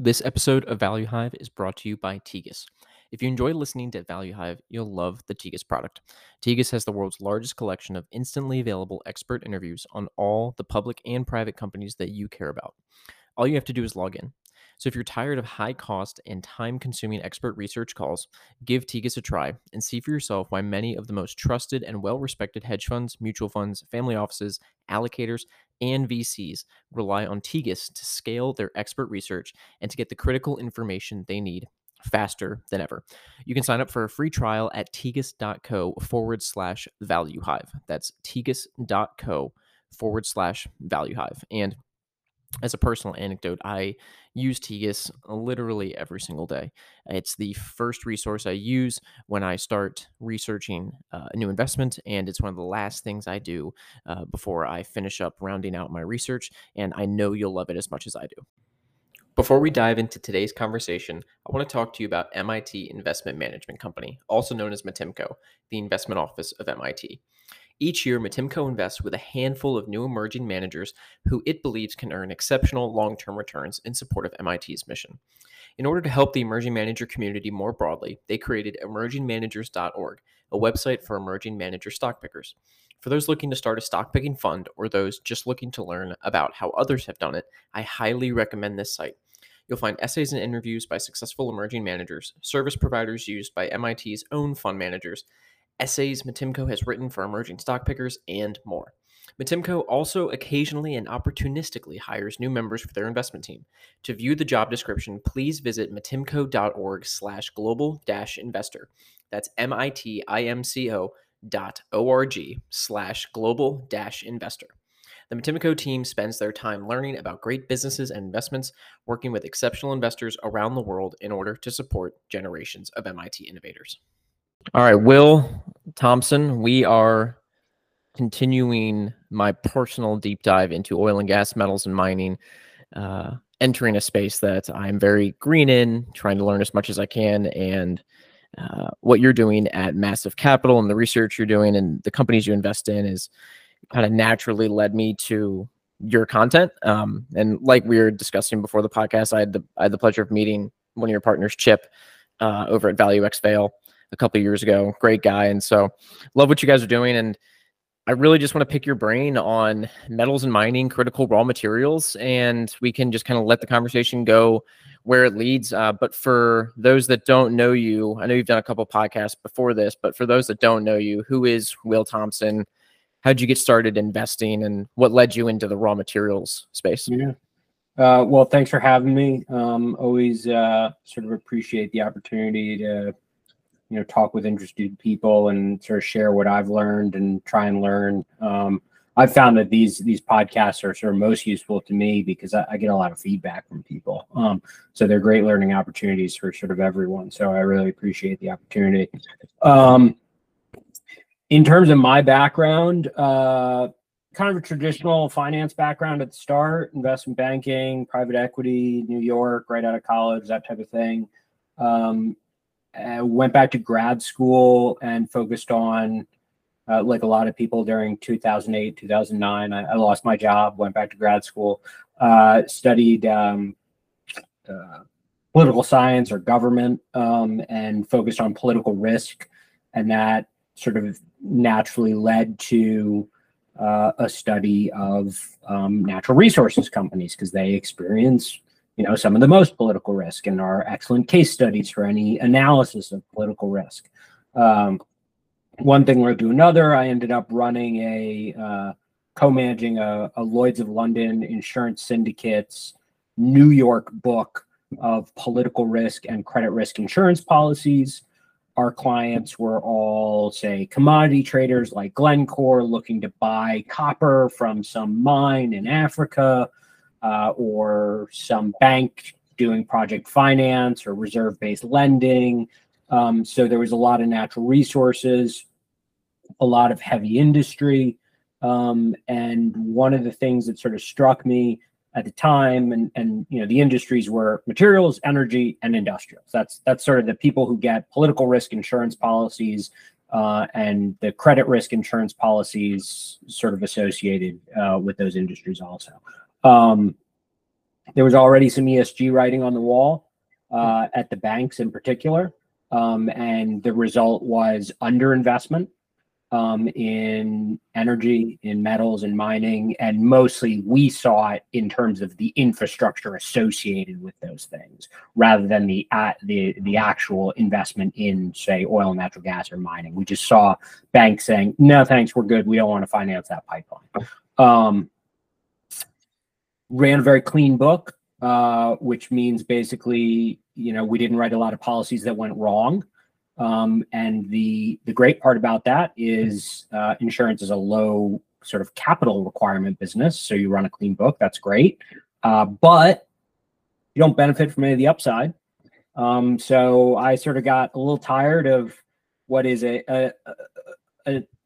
This episode of Value Hive is brought to you by Tegus. If you enjoy listening to Value Hive, you'll love the Tegus product. Tegus has the world's largest collection of instantly available expert interviews on all the public and private companies that you care about. All you have to do is log in. So if you're tired of high cost and time consuming expert research calls, give Tegus a try and see for yourself why many of the most trusted and well respected hedge funds, mutual funds, family offices, allocators, and VCs rely on Tegus to scale their expert research and to get the critical information they need faster than ever. You can sign up for a free trial at tegus.co forward slash value hive. That's tegus.co forward slash value hive. And as a personal anecdote, I use Tegus literally every single day. It's the first resource I use when I start researching uh, a new investment, and it's one of the last things I do uh, before I finish up rounding out my research. And I know you'll love it as much as I do. Before we dive into today's conversation, I want to talk to you about MIT Investment Management Company, also known as Mitimco, the investment office of MIT. Each year, Mitimco invests with a handful of new emerging managers who it believes can earn exceptional long term returns in support of MIT's mission. In order to help the emerging manager community more broadly, they created emergingmanagers.org, a website for emerging manager stock pickers. For those looking to start a stock picking fund or those just looking to learn about how others have done it, I highly recommend this site. You'll find essays and interviews by successful emerging managers, service providers used by MIT's own fund managers, essays Mitimco has written for emerging stock pickers, and more. Mitimco also occasionally and opportunistically hires new members for their investment team. To view the job description, please visit mitimco.org slash global dash investor. That's M-I-T-I-M-C-O dot O-R-G slash global dash investor. The Mitimco team spends their time learning about great businesses and investments, working with exceptional investors around the world in order to support generations of MIT innovators. All right, Will Thomson, we are continuing my personal deep dive into oil and gas, metals, and mining, uh, entering a space that I'm very green in, trying to learn as much as I can. And uh, what you're doing at Massif Capital and the research you're doing and the companies you invest in is kind of naturally led me to your content. Um, and like we were discussing before the podcast, I had the I had the pleasure of meeting one of your partners, Chip, uh, over at Value X Vail a couple years ago. Great guy, and so love what you guys are doing. And I really just want to pick your brain on metals and mining, critical raw materials, and we can just kind of let the conversation go where it leads. Uh, but for those that don't know you, I know you've done a couple podcasts before this, but for those that don't know you, who is Will Thomson? How'd you get started investing, and what led you into the raw materials space? Yeah. Uh, well, thanks for having me. Um, always uh, sort of appreciate the opportunity to you know talk with interested people and sort of share what I've learned and try and learn. Um, I've found that these these podcasts are sort of most useful to me because I, I get a lot of feedback from people. Um, so they're great learning opportunities for sort of everyone. So I really appreciate the opportunity. Um, in terms of my background, uh, kind of a traditional finance background at the start, investment banking, private equity, New York, right out of college, that type of thing. Um, uh, went back to grad school and focused on, uh, like a lot of people during 2008, 2009. I, I, lost my job, went back to grad school, uh, studied um, uh, political science or government, um, and focused on political risk. And that sort of naturally led to uh, a study of um, natural resources companies because they experience you know, some of the most political risk and are excellent case studies for any analysis of political risk. Um, one thing led to another. I ended up running a uh, co-managing a, a, Lloyd's of London insurance syndicates New York book of political risk and credit risk insurance policies. Our clients were all, say, commodity traders like Glencore looking to buy copper from some mine in Africa uh, or some bank doing project finance or reserve based lending. Um, so there was a lot of natural resources, a lot of heavy industry. Um, and one of the things that sort of struck me at the time and and you know the industries were materials energy and industrials that's that's sort of the people who get political risk insurance policies uh, and the credit risk insurance policies sort of associated uh, with those industries also um, there was already some ESG writing on the wall uh, at the banks in particular. Um, and the result was underinvestment um, in energy, in metals, and mining, and mostly we saw it in terms of the infrastructure associated with those things, rather than the uh, the the actual investment in, say, oil, and natural gas, or mining. We just saw banks saying, "No, thanks, we're good. We don't want to finance that pipeline." Um, ran a very clean book, uh, which means basically, you know, we didn't write a lot of policies that went wrong. Um, and the the great part about that is uh, insurance is a low sort of capital requirement business, so you run a clean book. That's great, uh, but you don't benefit from any of the upside. Um, so I sort of got a little tired of what is a a,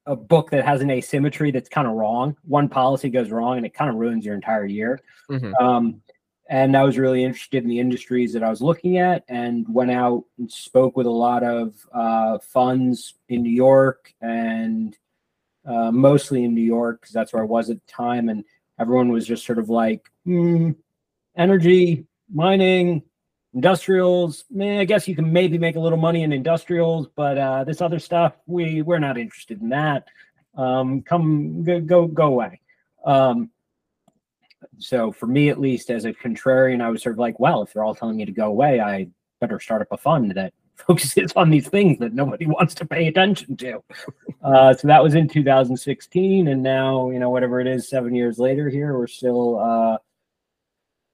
a, book that has an asymmetry that's kind of wrong. One policy goes wrong and it kind of ruins your entire year. Mm-hmm. Um, and I was really interested in the industries that I was looking at, and went out and spoke with a lot of uh, funds in New York and uh, mostly in New York because that's where I was at the time, and everyone was just sort of like, hmm, energy, mining, industrials. I guess you can maybe make a little money in industrials, but uh, this other stuff, we we're not interested in that. Um, come go go go away. Um, so for me, at least, as a contrarian, I was sort of like, well, if they're all telling me to go away, I better start up a fund that focuses on these things that nobody wants to pay attention to. Uh, so that was in 2016, and now you know whatever it is, seven years later, here we're still uh,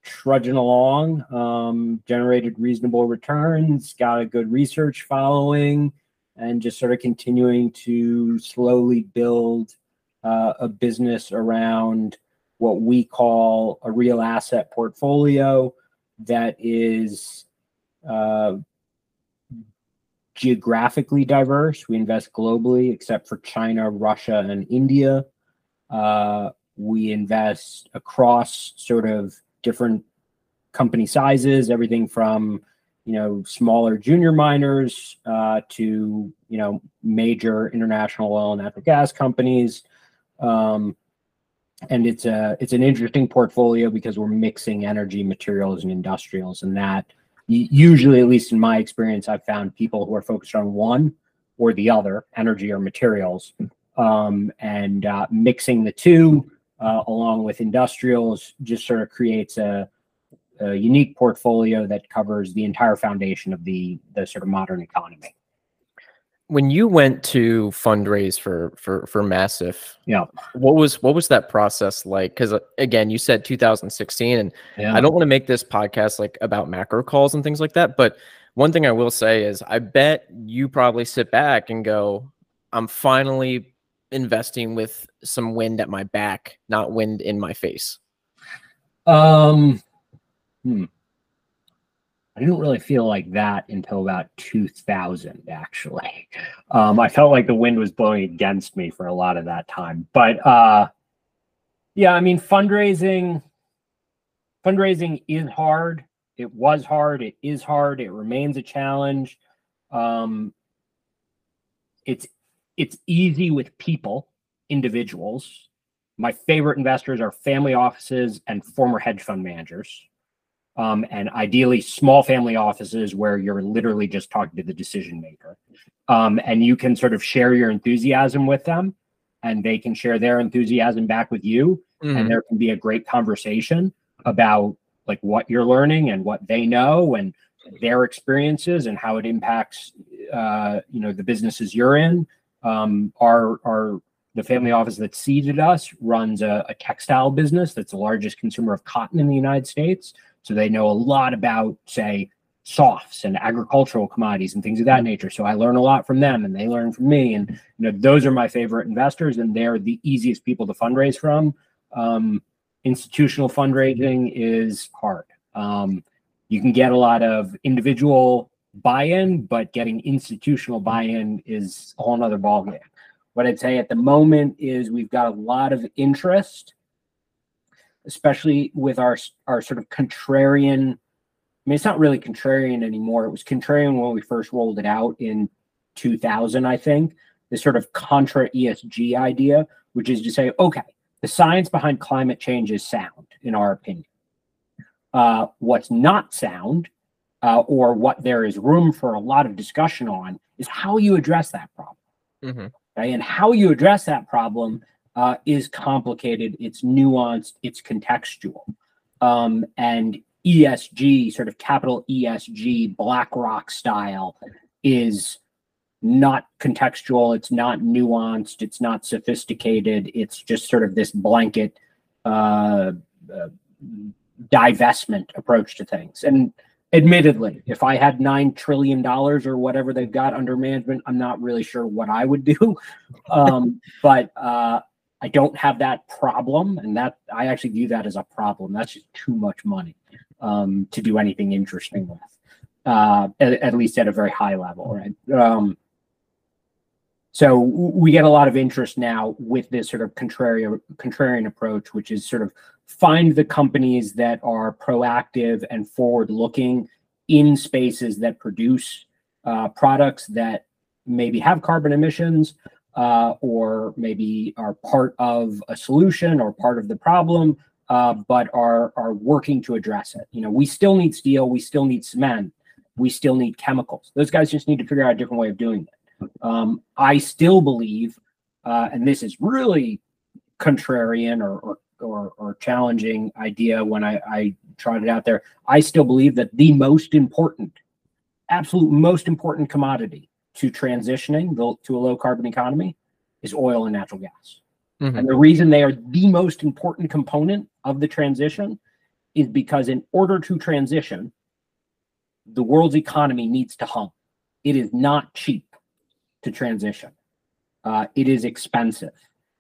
trudging along. Um, generated reasonable returns, got a good research following, and just sort of continuing to slowly build uh, a business around what we call a real asset portfolio that is uh, geographically diverse. We invest globally, except for China, Russia, and India. Uh, we invest across sort of different company sizes, everything from you know smaller junior miners uh, to you know major international oil and natural gas companies. Um, and it's a it's an interesting portfolio because we're mixing energy materials and industrials and that usually at least in my experience i've found people who are focused on one or the other energy or materials um, and uh, mixing the two uh, along with industrials just sort of creates a, a unique portfolio that covers the entire foundation of the the sort of modern economy. When you went to fundraise for for for Massif yeah. what was what was that process like? Because uh, again you said 2016 and yeah. i don't want to make this podcast like about macro calls and things like that but one thing i will say is i bet you probably sit back and go i'm finally investing with some wind at my back not wind in my face um hmm. I didn't really feel like that until about 2000, actually. Um, I felt like the wind was blowing against me for a lot of that time. But uh, yeah, I mean, fundraising, fundraising is hard. It was hard. It is hard. It remains a challenge. Um, it's it's easy with people, individuals. My favorite investors are family offices and former hedge fund managers um, and ideally small family offices where you're literally just talking to the decision maker. Um, and you can sort of share your enthusiasm with them and they can share their enthusiasm back with you. Mm-hmm. And there can be a great conversation about like what you're learning and what they know and their experiences and how it impacts uh, you know the businesses you're in. Um, our our the family office that seeded us runs a, a textile business that's the largest consumer of cotton in the United States. So they know a lot about, say, softs and agricultural commodities and things of that nature. So I learn a lot from them and they learn from me. And you know, those are my favorite investors and they're the easiest people to fundraise from. Um, institutional fundraising is hard. Um, you can get a lot of individual buy-in, but getting institutional buy-in is a whole nother ballgame. What I'd say at the moment is we've got a lot of interest especially with our our sort of contrarian. I mean, it's not really contrarian anymore. It was contrarian when we first rolled it out in 2000, I think. This sort of contra ESG idea, which is to say, okay, the science behind climate change is sound, in our opinion. Uh, what's not sound, uh, or what there is room for a lot of discussion on, is how you address that problem. Mm-hmm. Right? And how you address that problem uh, is complicated, it's nuanced, it's contextual. Um, and ESG, sort of capital ESG, BlackRock style, is not contextual, it's not nuanced, it's not sophisticated, it's just sort of this blanket uh, uh, divestment approach to things. And admittedly, if I had nine trillion dollars or whatever they've got under management, I'm not really sure what I would do. Um, but uh, I don't have that problem, and that I actually view that as a problem. That's just too much money um, to do anything interesting with, uh, at, at, least at a very high level, right? Um, so we get a lot of interest now with this sort of contrarian contrarian approach, which is sort of find the companies that are proactive and forward looking in spaces that produce uh, products that maybe have carbon emissions uh, or maybe are part of a solution or part of the problem, uh, but are are working to address it. You know, we still need steel, we still need cement, we still need chemicals. Those guys just need to figure out a different way of doing it. Um, I still believe, uh, and this is really contrarian or, or or, or challenging idea when I, I tried it out there. I still believe that the most important, absolute most important commodity to transitioning to a low carbon economy is oil and natural gas. Mm-hmm. And the reason they are the most important component of the transition is because in order to transition, the world's economy needs to hum. It is not cheap to transition. Uh, it is expensive.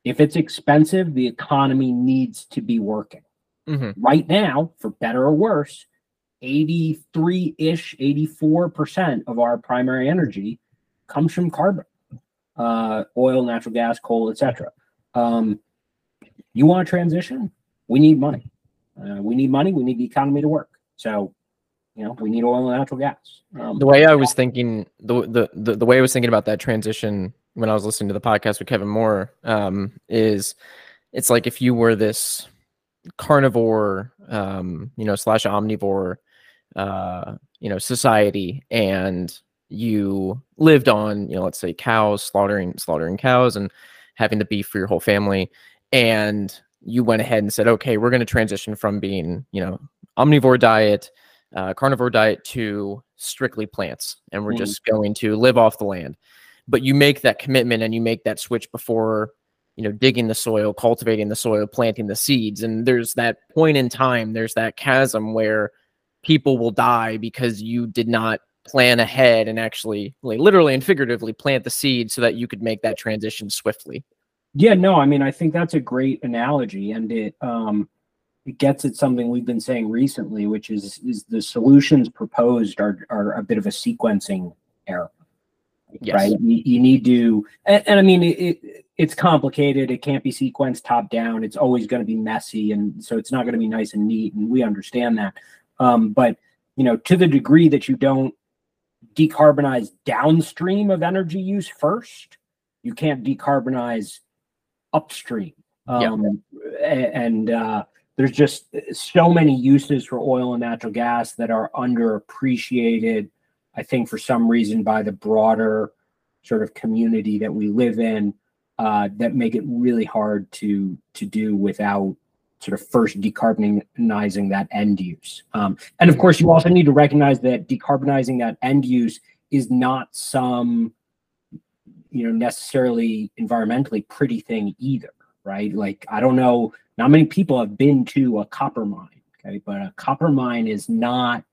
If it's expensive, the economy needs to be working. Mm-hmm. Right now, for better or worse, 83 ish, 84% of our primary energy comes from carbon, uh, oil, natural gas, coal, etc. Um, you want to transition? We need money. Uh, we need money. We need the economy to work. So, you know, we need oil and natural gas. Um, the way I was thinking, the, the the the way I was thinking about that transition when I was listening to the podcast with Kevin Moore um, is, it's like if you were this carnivore, um, you know, slash omnivore, uh, you know, society, and you lived on, you know, let's say cows, slaughtering slaughtering cows and having the beef for your whole family, and you went ahead and said, okay, we're going to transition from being, you know, omnivore diet, uh, carnivore diet to strictly plants, and we're mm. just going to live off the land. But you make that commitment and you make that switch before, you know, digging the soil, cultivating the soil, planting the seeds, and there's that point in time, there's that chasm where people will die because you did not plan ahead and actually like, literally and figuratively plant the seed so that you could make that transition swiftly. Yeah no i mean i think that's a great analogy and it um it gets at something we've been saying recently which is is the solutions proposed are are a bit of a sequencing error yes. right you, you, need to and, and i mean it, it, it's complicated it can't be sequenced top down it's always going to be messy and so it's not going to be nice and neat and we understand that um, but you know to the degree that you don't decarbonize downstream of energy use first. You can't decarbonize upstream. Um, And uh, there's just so many uses for oil and natural gas that are underappreciated, I think, for some reason by the broader sort of community that we live in uh, that make it really hard to to do without sort of first decarbonizing that end use. Um, and of course, you also need to recognize that decarbonizing that end use is not some, you know, necessarily environmentally pretty thing either, right? Like, I don't know, not many people have been to a copper mine, okay, but a copper mine is not,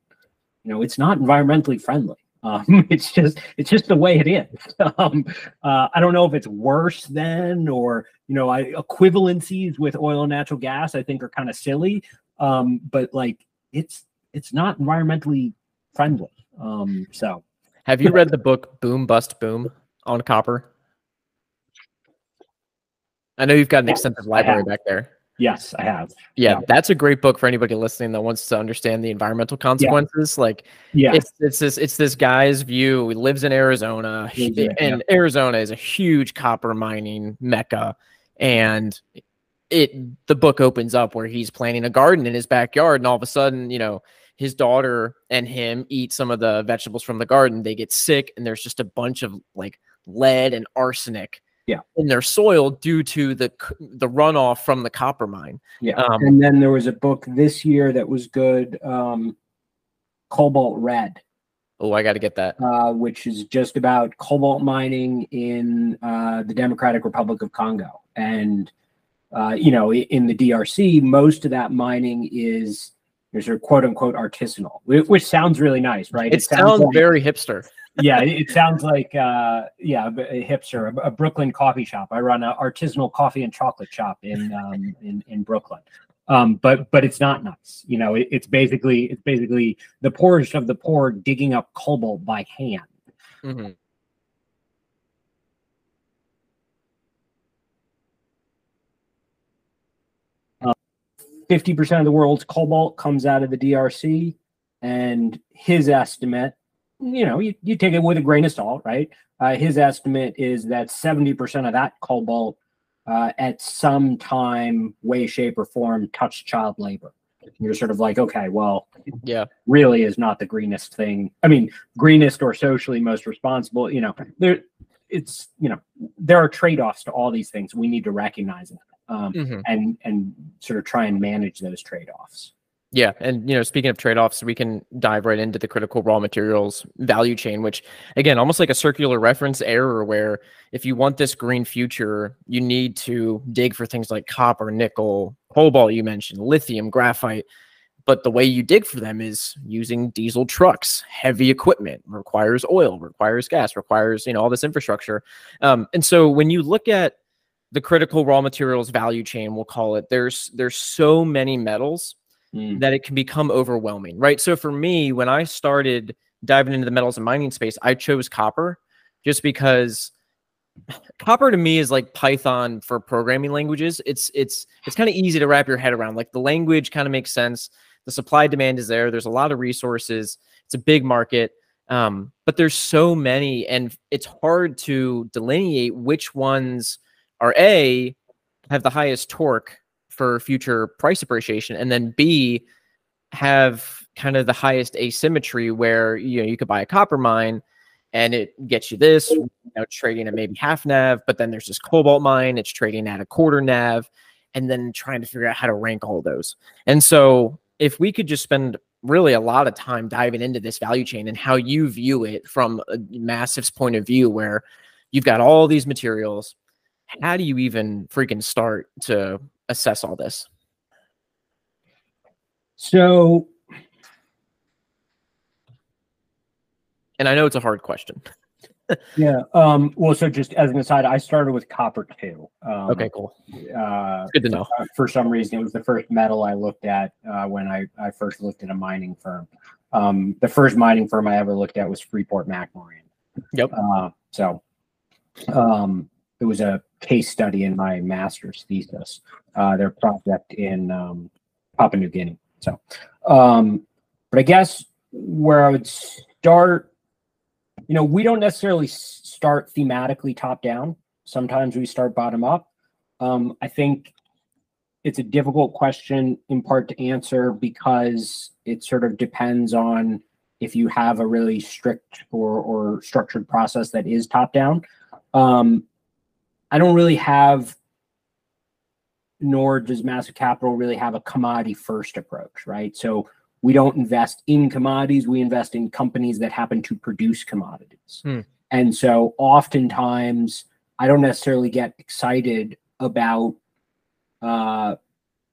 you know, it's not environmentally friendly. Um, it's just it's just the way it is. Um, uh, I don't know if it's worse than or you know I, equivalencies with oil and natural gas. I think are kind of silly, um, but like it's it's not environmentally friendly. Um, so, have you read the book Boom Bust Boom on copper? I know you've got an extensive library back there. Yes, I have. Yeah, yeah, that's a great book for anybody listening that wants to understand the environmental consequences. Yeah. Like, yeah, it's it's this it's this guy's view. He lives in Arizona, and yeah. Arizona is a huge copper mining mecca, and it the book opens up where he's planting a garden in his backyard and all of a sudden you know his daughter and him eat some of the vegetables from the garden they get sick and there's just a bunch of like lead and arsenic yeah. in their soil due to the the runoff from the copper mine yeah um, and then there was a book this year that was good um cobalt red oh i got to get that uh, which is just about cobalt mining in uh, the democratic republic of congo and uh, you know, in the DRC, most of that mining is sort of quote unquote artisanal, which sounds really nice, right? It, it sounds, sounds like, very hipster. Yeah, it sounds like uh, yeah, a hipster, a, a, Brooklyn coffee shop. I run an artisanal coffee and chocolate shop in um, in in Brooklyn. Um, but but it's not nice. You know, it, it's basically it's basically the poorest of the poor digging up cobalt by hand. Mm-hmm. 50% of the world's cobalt comes out of the DRC. And his estimate, you know, you, you take it with a grain of salt, right? Uh, his estimate is that 70% of that cobalt uh, at some time, way, shape, or form touched child labor. You're sort of like, okay, well, yeah, really is not the greenest thing. I mean, greenest or socially most responsible. You know, there, it's you know, there are trade offs to all these things. We need to recognize them um, mm-hmm. and and sort of try and manage those trade offs. Yeah, and you know, speaking of trade offs, we can dive right into the critical raw materials value chain, which again, almost like a circular reference error, where if you want this green future, you need to dig for things like copper, nickel, cobalt. You mentioned lithium, graphite but the way you dig for them is using diesel trucks heavy equipment requires oil requires gas requires you know all this infrastructure um, and so when you look at the critical raw materials value chain we'll call it there's there's so many metals mm. that it can become overwhelming right? So for me when i started diving into the metals and mining space i chose copper just because copper to me is like python for programming languages. It's it's it's kind of easy to wrap your head around. Like the language kind of makes sense. The supply demand is there. There's a lot of resources. It's a big market. Um, but there's so many and it's hard to delineate which ones are A, have the highest torque for future price appreciation, and then B, have kind of the highest asymmetry where you know you could buy a copper mine and it gets you this you know, trading at maybe half nav, but then there's this cobalt mine, it's trading at a quarter nav, and then trying to figure out how to rank all those. And so if we could just spend really a lot of time diving into this value chain and how you view it from a Massif's point of view where you've got all these materials how do you even freaking start to assess all this? So, and I know it's a hard question. yeah. Um, well, so just as an aside, I started with copper too. Um, okay, cool. Uh, Good to know. Uh, for some reason, it was the first metal I looked at uh, when I, I first looked at a mining firm. Um, the first mining firm I ever looked at was Freeport McMoRan. Yep. Uh, so, um, it was a case study in my master's thesis, uh, their project in um, Papua New Guinea. So, um, but I guess where I would start, you know, we don't necessarily start thematically top down. Sometimes we start bottom up. Um, I think it's a difficult question in part to answer because it sort of depends on if you have a really strict or, or structured process that is top down. Um, I don't really have, nor does Massif Capital really have a commodity first approach, right? So we don't invest in commodities, we invest in companies that happen to produce commodities. Hmm. And so oftentimes I don't necessarily get excited about, uh,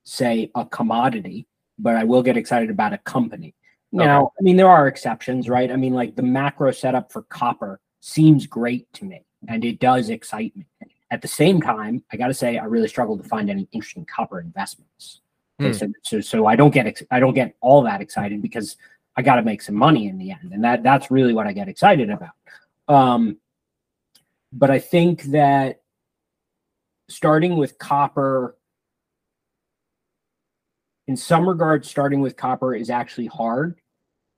say, a commodity, but I will get excited about a company. Now, okay. I mean, there are exceptions, right? I mean, like the macro setup for copper seems great to me and it does excite me. At the same time, I got to say, I really struggle to find any interesting copper investments. Okay, mm. so, so, so I don't get ex- I don't get all that excited because I got to make some money in the end, and that that's really what I get excited about. Um, but I think that starting with copper, in some regards, starting with copper is actually hard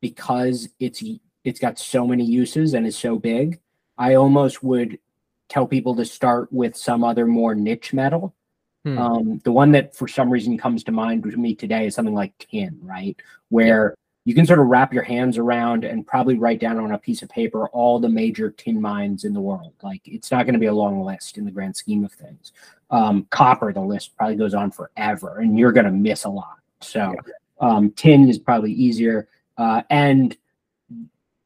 because it's it's got so many uses and is so big. I almost would tell people to start with some other more niche metal Hmm. Um, the one that for some reason comes to mind to me today is something like tin, right? Where you can sort of wrap your hands around and probably write down on a piece of paper all the major tin mines in the world. Like it's not going to be a long list in the grand scheme of things. Um, copper, the list probably goes on forever, and you're going to miss a lot. So um, tin is probably easier. Uh, and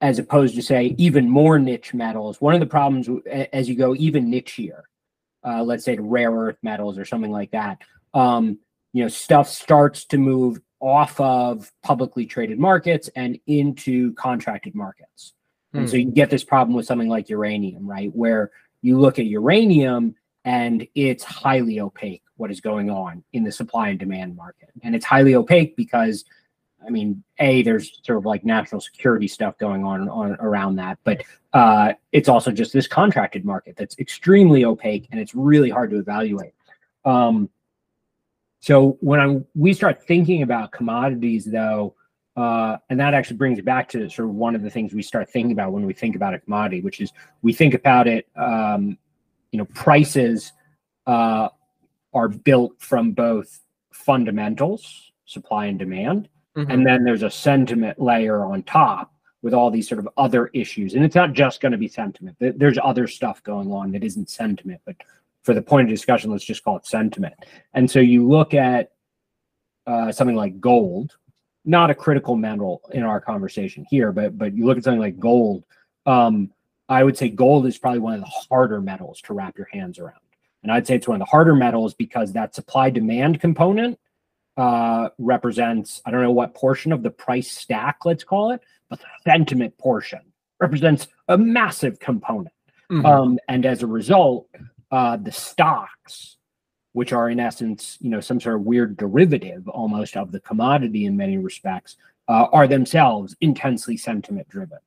as opposed to say even more niche metals, one of the problems as you go even nichier uh, let's say to rare earth metals or something like that, um, you know, stuff starts to move off of publicly traded markets and into contracted markets. And so hmm. you get this problem with something like uranium, right? Where you look at uranium and it's highly opaque what is going on in the supply and demand market. And it's highly opaque because I mean, a there's sort of like national security stuff going on, on around that, but uh, it's also just this contracted market that's extremely opaque and it's really hard to evaluate. Um, so when I, we start thinking about commodities, though, uh, and that actually brings it back to sort of one of the things we start thinking about when we think about a commodity, which is we think about it. Um, you know, prices uh, are built from both fundamentals, supply and demand, Mm-hmm. And then there's a sentiment layer on top with all these sort of other issues. And it's not just going to be sentiment. There's other stuff going on that isn't sentiment, but for the point of discussion, let's just call it sentiment. And so you look at uh, something like gold, not a critical metal in our conversation here, but but you look at something like gold. Um, I would say gold is probably one of the harder metals to wrap your hands around. And I'd say it's one of the harder metals because that supply demand component uh, represents, I don't know what portion of the price stack, let's call it, but the sentiment portion represents a massive component. Mm-hmm. Um, and as a result, uh, the stocks, which are in essence, you know, some sort of weird derivative almost of the commodity in many respects, uh, are themselves intensely sentiment driven.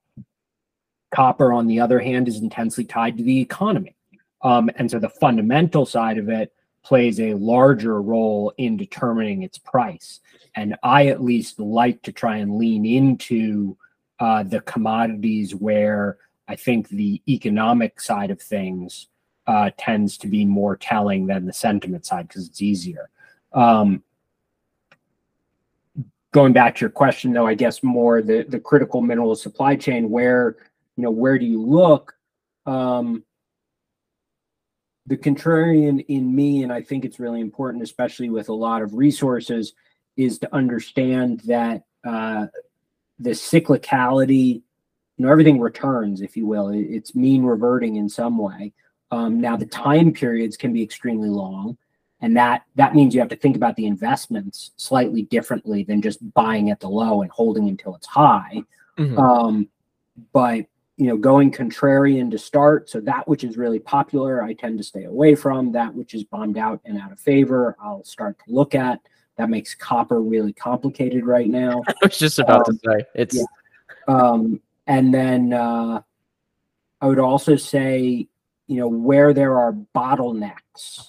Copper, on the other hand, is intensely tied to the economy. Um, and so the fundamental side of it plays a larger role in determining its price. And I at least like to try and lean into uh, the commodities where I think the economic side of things uh, tends to be more telling than the sentiment side because it's easier. Um, going back to your question, though, I guess more the the critical mineral supply chain. Where you know where do you look? Um, the contrarian in me, and I think it's really important, especially with a lot of resources, is to understand that uh, the cyclicality, you know, everything returns, if you will. It's mean reverting in some way. Um, now, the time periods can be extremely long, and that that means you have to think about the investments slightly differently than just buying at the low and holding until it's high. Mm-hmm. Um, but you know, going contrarian to start. So that which is really popular, I tend to stay away from. That which is bombed out and out of favor, I'll start to look at. That makes copper really complicated right now. I was just about um, to say it's. Yeah. Um, and then uh, I would also say, you know, where there are bottlenecks,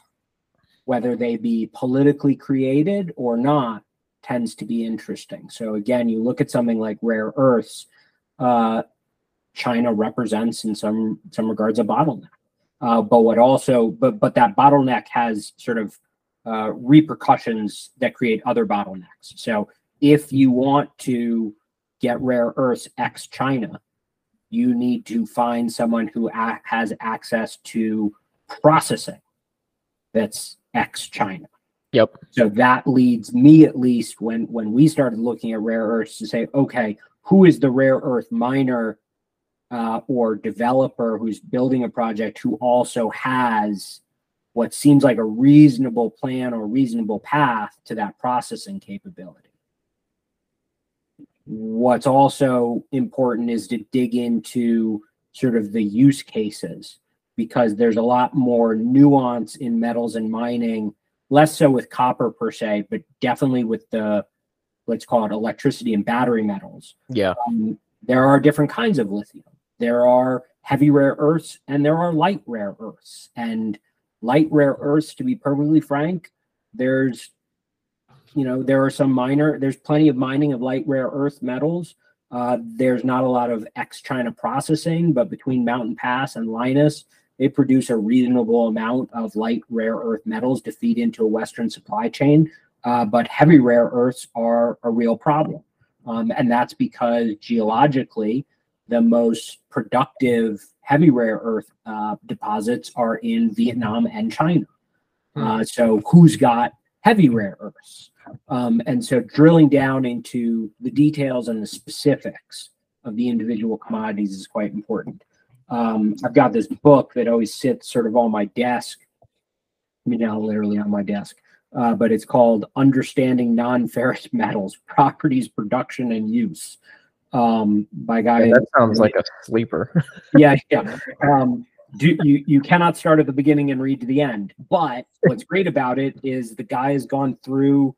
whether they be politically created or not, tends to be interesting. So again, you look at something like rare earths. Uh, China represents in some some regards a bottleneck. Uh, but what also, but but that bottleneck has sort of uh, repercussions that create other bottlenecks. So if you want to get rare earths ex China, you need to find someone who a- has access to processing that's ex China. Yep. So that leads me at least when when we started looking at rare earths to say, okay, who is the rare earth miner uh, or developer who's building a project who also has what seems like a reasonable plan or reasonable path to that processing capability. What's also important is to dig into sort of the use cases because there's a lot more nuance in metals and mining, less so with copper per se, but definitely with the let's call it electricity and battery metals. Yeah. Um, there are different kinds of lithium there are heavy rare earths and there are light rare earths. And light rare earths, to be perfectly frank, there's, you know, there are some minor, there's plenty of mining of light rare earth metals. Uh, there's not a lot of ex China processing, but between Mountain Pass and Lynas they produce a reasonable amount of light rare earth metals to feed into a Western supply chain. Uh, but heavy rare earths are a real problem. Um, and that's because geologically, the most productive heavy rare earth uh, deposits are in Vietnam and China. Hmm. Uh, so, who's got heavy rare earths? Um, and so, drilling down into the details and the specifics of the individual commodities is quite important. Um, I've got this book that always sits sort of on my desk. I mean, now literally on my desk uh, but it's called Understanding Non-Ferrous Metals Properties, Production, and Use um, by guy. Yeah, that sounds like a sleeper. yeah, yeah. Um, do, you you cannot start at the beginning and read to the end. But what's great about it is the guy has gone through.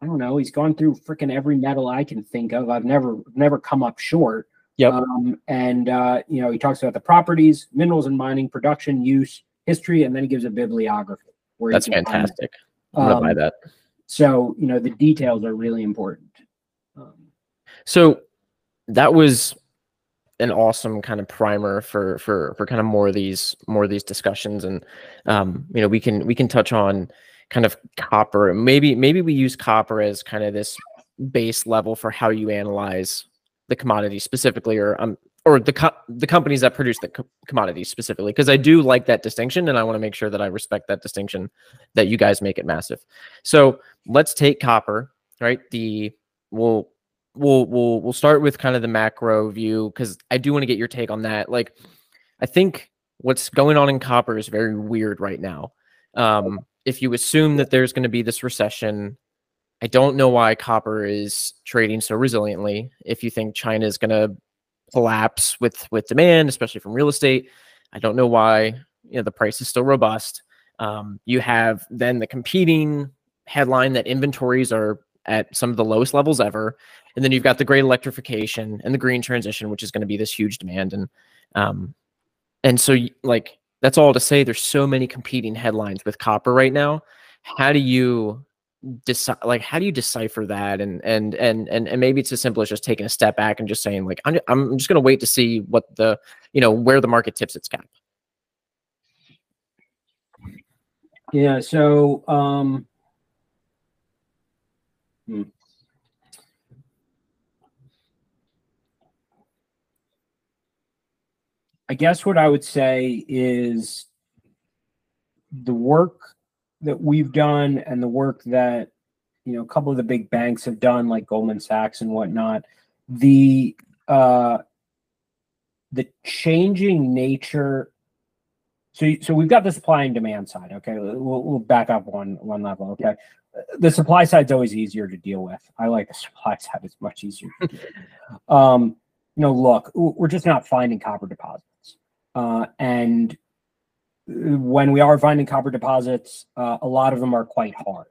I don't know. He's gone through freaking every metal I can think of. I've never never come up short. Yep. Um, and uh, you know, he talks about the properties, minerals and mining, production, use, history, and then he gives a bibliography. Where That's fantastic. I'm gonna um, buy that. So you know the details are really important. Um, so that was an awesome kind of primer for for for kind of more of these more of these discussions, and um, you know we can we can touch on kind of copper. Maybe maybe we use copper as kind of this base level for how you analyze the commodity specifically, or um, or the co- the companies that produce the co- commodities specifically because I do like that distinction and I want to make sure that I respect that distinction that you guys make it Massif. So let's take copper, right? The we'll we'll we'll we'll start with kind of the macro view because I do want to get your take on that. Like I think what's going on in copper is very weird right now. Um, if you assume that there's going to be this recession, I don't know why copper is trading so resiliently. If you think China is going to collapse with with demand, especially from real estate. I don't know why you know the price is still robust. Um, you have then the competing headline that inventories are at some of the lowest levels ever, and then you've got the great electrification and the green transition, which is going to be this huge demand and um, and so like that's all to say. There's so many competing headlines with copper right now. How do you decide like how do you decipher that and and and and and maybe it's as simple as just taking a step back and just saying like I'm, I'm just going to wait to see what the you know where the market tips its cap yeah so um hmm. i guess what i would say is the work that we've done and the work that you know a couple of the big banks have done like goldman sachs and whatnot the uh the changing nature so so we've got the supply and demand side okay we'll, we'll back up one one level okay the supply side's always easier to deal with i like the supply side it's much easier um you know look we're just not finding copper deposits uh and when we are finding copper deposits, uh, a lot of them are quite hard.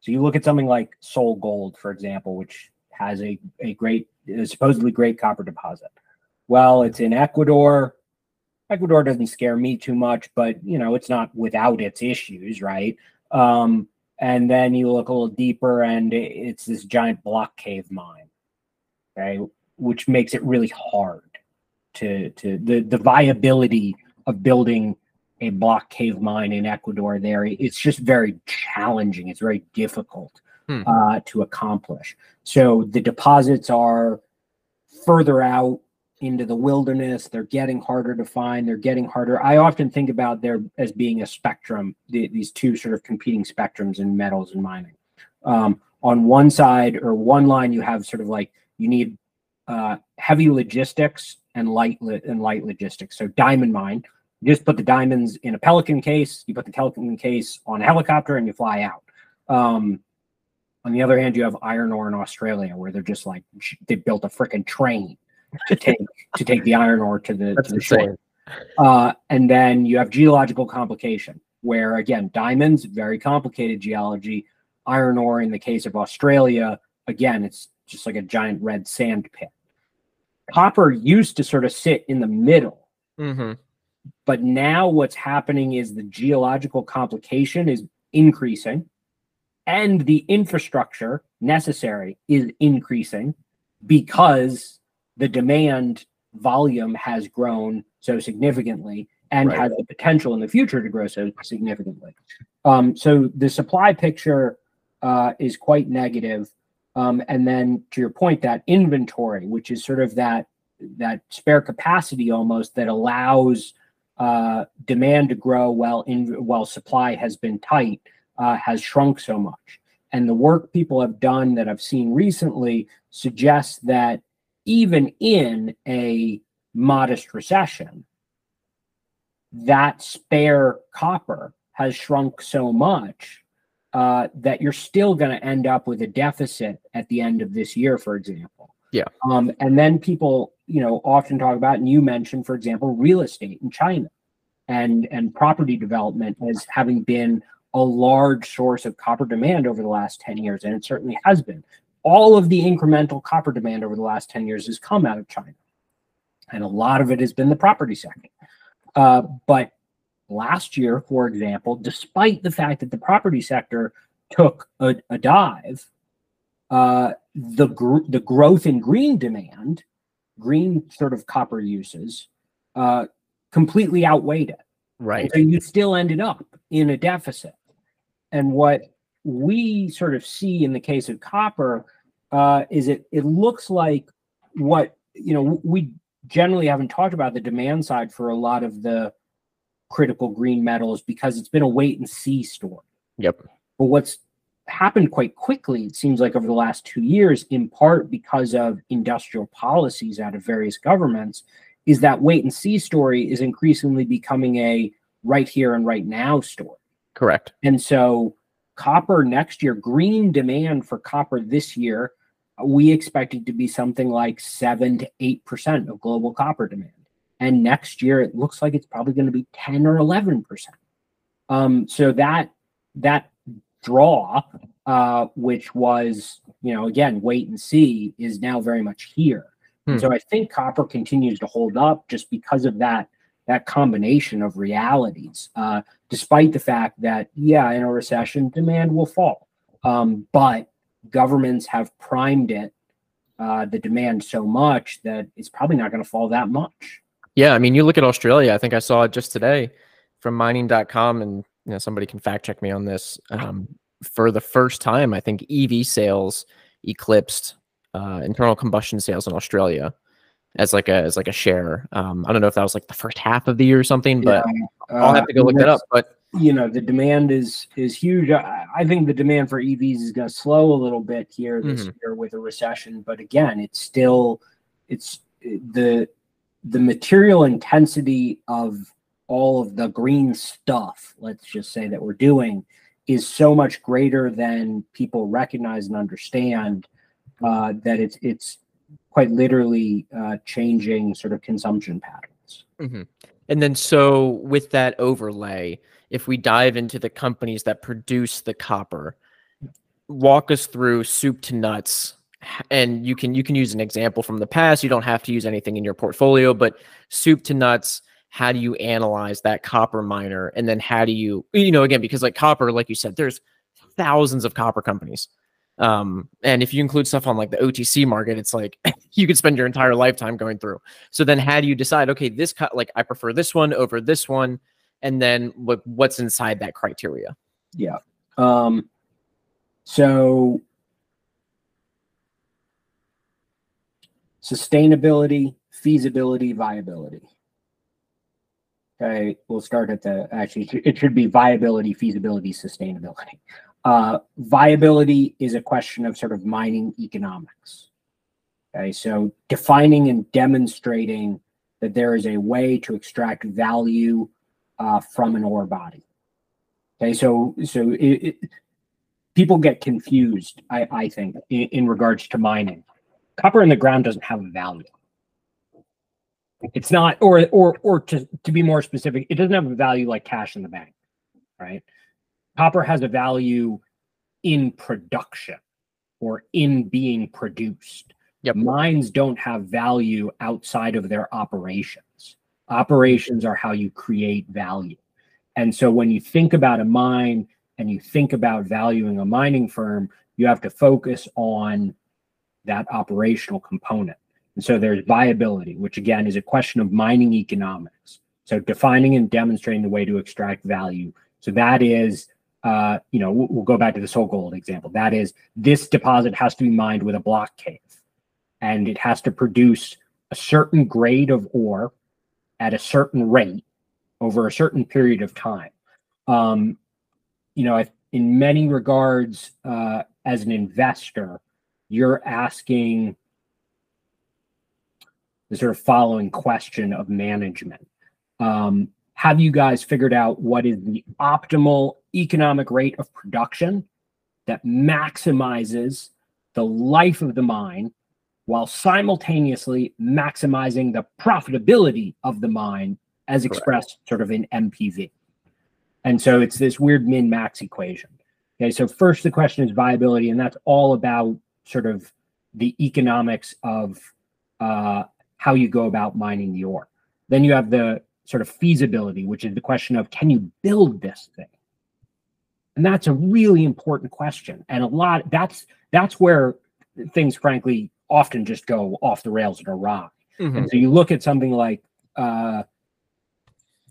So you look at something like SolGold, for example, which has a, a great, a supposedly great copper deposit. Well, it's in Ecuador. Ecuador doesn't scare me too much, but you know, it's not without its issues, right? Um, and then you look a little deeper and it's this giant block cave mine, okay, which makes it really hard to to the the viability of building a block cave mine in Ecuador there. It's just very challenging. It's very difficult hmm. uh, to accomplish. So the deposits are further out into the wilderness. They're getting harder to find. They're getting harder. I often think about there as being a spectrum, the, these two sort of competing spectrums in metals and mining. Um, on one side or one line, you have sort of like you need uh, heavy logistics and light li- and light logistics. So diamond mine, you just put the diamonds in a Pelican case, you put the Pelican case on a helicopter, and you fly out. Um, on the other hand, you have iron ore in Australia, where they're just like they built a freaking train to take to take the iron ore to the That's to the shore. Uh, and then you have geological complication, where again, diamonds, very complicated geology. Iron ore, in the case of Australia, again, it's just like a giant red sand pit. Copper used to sort of sit in the middle. Mm-hmm. But now what's happening is the geological complication is increasing and the infrastructure necessary is increasing because the demand volume has grown so significantly and Right. has the potential in the future to grow so significantly. Um, so the supply picture uh, is quite negative. Um, and then to your point, that inventory, which is sort of that that spare capacity almost that allows uh, demand to grow while in while supply has been tight, uh, has shrunk so much. And the work people have done that I've seen recently suggests that even in a modest recession, that spare copper has shrunk so much uh, that you're still going to end up with a deficit at the end of this year, for example. Yeah. Um, and then people, you know, often talk about, and you mentioned, for example, real estate in China and and property development as having been a large source of copper demand over the last 10 years, and it certainly has been. All of the incremental copper demand over the last 10 years has come out of China. And a lot of it has been the property sector. Uh, but last year, for example, despite the fact that the property sector took a, a dive, uh, the gr- the growth in green demand, green sort of copper uses, uh, completely outweighed it. Right. So you still ended up in a deficit. And what we sort of see in the case of copper uh, is it it looks like what you know we generally haven't talked about the demand side for a lot of the critical green metals because it's been a wait and see story. Yep. But what's happened quite quickly, it seems like over the last two years, in part because of industrial policies out of various governments, is that wait and see story is increasingly becoming a right here and right now story. Correct. And so, copper next year, green demand for copper this year, we expect it to be something like seven to eight percent of global copper demand. And next year, it looks like it's probably going to be ten or eleven percent. Um, so that that draw, uh, which was you know again wait and see, is now very much here. Hmm. so I think copper continues to hold up just because of that that combination of realities. Uh, despite the fact that yeah, in a recession, demand will fall, um, but governments have primed it. Uh, the demand so much that it's probably not going to fall that much. Yeah, I mean, you look at Australia. I think I saw it just today from mining.com, and you know, somebody can fact check me on this. Um, for the first time, I think EV sales eclipsed uh, internal combustion sales in Australia as like a as like a share. Um, I don't know if that was like the first half of the year or something, but I'll have to go Uh, look that up. But you know the demand is is huge. I, I think the demand for EVs is going to slow a little bit here this Mhm. year with a recession, but again, it's still it's the the material intensity of all of the green stuff. Let's just say that we're doing is so much greater than people recognize and understand uh, that it's it's quite literally uh, changing sort of consumption patterns. Mhm. And then, so with that overlay, if we dive into the companies that produce the copper, walk us through soup to nuts. And you can you can use an example from the past. You don't have to use anything in your portfolio, but soup to nuts. How do you analyze that copper miner? And then how do you you know again because like copper, like you said, there's thousands of copper companies. Um, and if you include stuff on like the OTC market, it's like you could spend your entire lifetime going through. So then how do you decide, okay, this cut like I prefer this one over this one, and then what what's inside that criteria? Yeah. Um, so sustainability, feasibility, viability. Okay, we'll start at the actually it should- be viability, feasibility, sustainability. Uh, viability is a question of sort of mining economics. Okay, so defining and demonstrating that there is a way to extract value uh, from an ore body. Okay, so so it, it, people get confused. I, I think in, in regards to mining, copper in the ground doesn't have a value. It's not, or or or to to be more specific, it doesn't have a value like cash in the bank, right? Copper has a value in production or in being produced. Yep. Mines don't have value outside of their operations. Operations are how you create value. And so when you think about a mine and you think about valuing a mining firm, you have to focus on that operational component. And so there's viability, which again is a question of mining economics. So defining and demonstrating the way to extract value. So that is, uh, you know, we'll, we'll go back to the SolGold example. That is, this deposit has to be mined with a block cave, and it has to produce a certain grade of ore at a certain rate over a certain period of time. Um, you know, in many regards, uh, as an investor, you're asking the sort of following question of management. Um, have you guys figured out what is the optimal economic rate of production that maximizes the life of the mine while simultaneously maximizing the profitability of the mine as expressed Correct. sort of in NPV. And so it's this weird min max equation. Okay, so first the question is viability, and that's all about sort of the economics of uh, how you go about mining the ore. Then you have the sort of feasibility, which is the question of can you build this thing? And that's a really important question. And a lot that's that's where things frankly often just go off the rails and awry. Mm-hmm. And so you look at something like uh,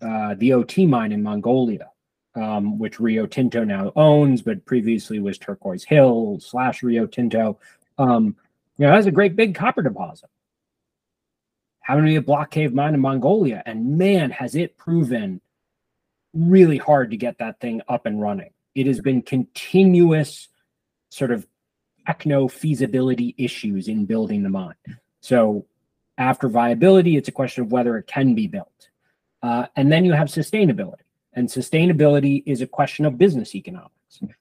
uh, the OT mine in Mongolia, um, which Rio Tinto now owns, but previously was Turquoise Hill slash Rio Tinto. Um, you know, has a great big copper deposit having to be a block cave mine in Mongolia. And man, has it proven really hard to get that thing up and running. It has been continuous sort of techno feasibility issues in building the mine. So after viability, it's a question of whether it can be built. Uh, and then you have sustainability. And sustainability is a question of business economics.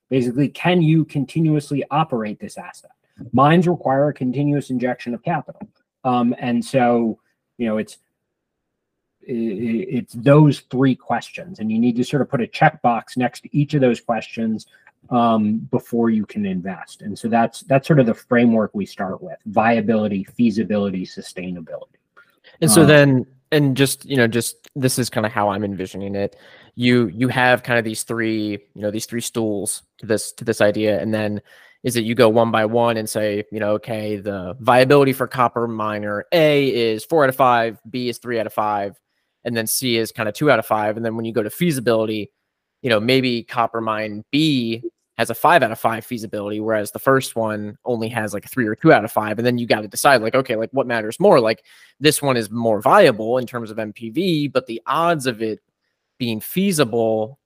Basically, can you continuously operate this asset? Mines require a continuous injection of capital. Um, and so you know it's it's those three questions and you need to sort of put a checkbox next to each of those questions um, before you can invest. And so that's that's sort of the framework we start with viability feasibility sustainability. And so um, then and just you know just this is kind of how i'm envisioning it. You you have kind of these three you know these three stools to this to this idea and then is that you go one by one and say, you know, okay, the viability for copper miner A is four out of five, B is three out of five, and then C is kind of two out of five. And then when you go to feasibility, you know, maybe copper mine B has a five out of five feasibility, whereas the first one only has like a three or two out of five. And then you got to decide, like, okay, like what matters more? Like this one is more viable in terms of NPV, but the odds of it being feasible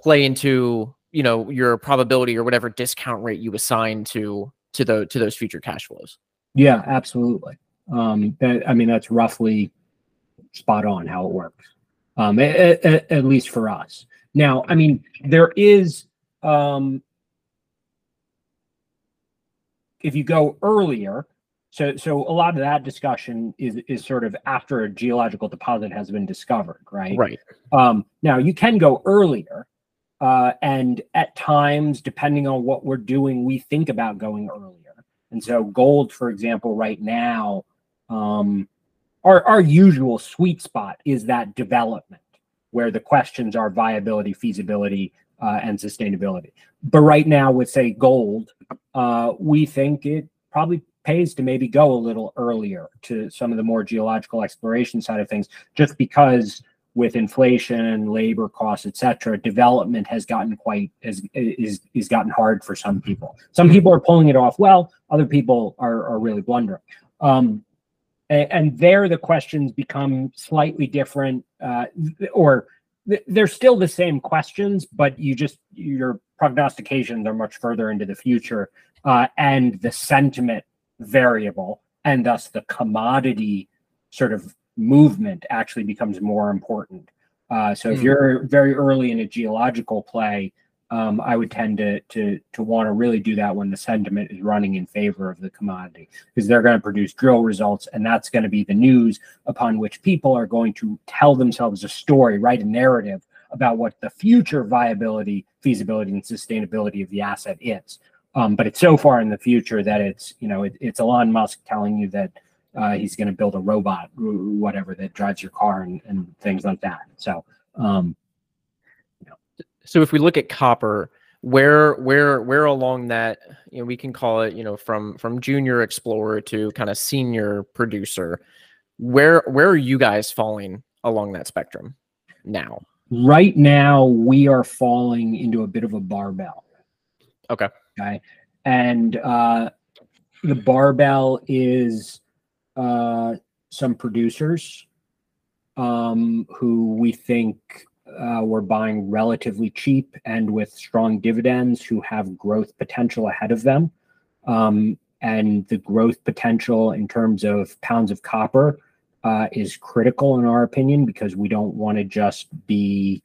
play into you know your probability or whatever discount rate you assign to to the to those future cash flows yeah absolutely um that, i mean that's roughly spot on how it works um at, at, at least for us now i mean there is um if you go earlier so so a lot of that discussion is is sort of after a geological deposit has been discovered right right um now you can go earlier uh, and at times, depending on what we're doing, we think about going earlier. And so, gold, for example, right now, um, our, our usual sweet spot is that development where the questions are viability, feasibility, uh, and sustainability. But right now, with say gold, uh, we think it probably pays to maybe go a little earlier to some of the more geological exploration side of things, just because with inflation, labor costs, etc., development has gotten quite has is is gotten hard for some people. Some people are pulling it off well. Other people are are really blundering. Um, and, and there, the questions become slightly different, uh, or they're still the same questions, but you just your prognostications are much further into the future, uh, and the sentiment variable, and thus the commodity sort of movement actually becomes more important. Uh, so if mm. you're very early in a geological play, um, I would tend to to to want to really do that when the sentiment is running in favor of the commodity because they're going to produce drill results, and that's going to be the news upon which people are going to tell themselves a story, write a narrative about what the future viability, feasibility, and sustainability of the asset is. Um, but it's so far in the future that it's you know it, it's Elon Musk telling you that uh, he's going to build a robot, whatever that drives your car and, and things like that. So, um. So if we look at copper, where where where along that you know we can call it you know from from junior explorer to kind of senior producer, where where are you guys falling along that spectrum? now? Right now, we are falling into a bit of a barbell. Okay. Okay. And uh, the barbell is uh, some producers um, who we think uh, we're buying relatively cheap and with strong dividends who have growth potential ahead of them. Um, and the growth potential in terms of pounds of copper uh, is critical in our opinion because we don't want to just be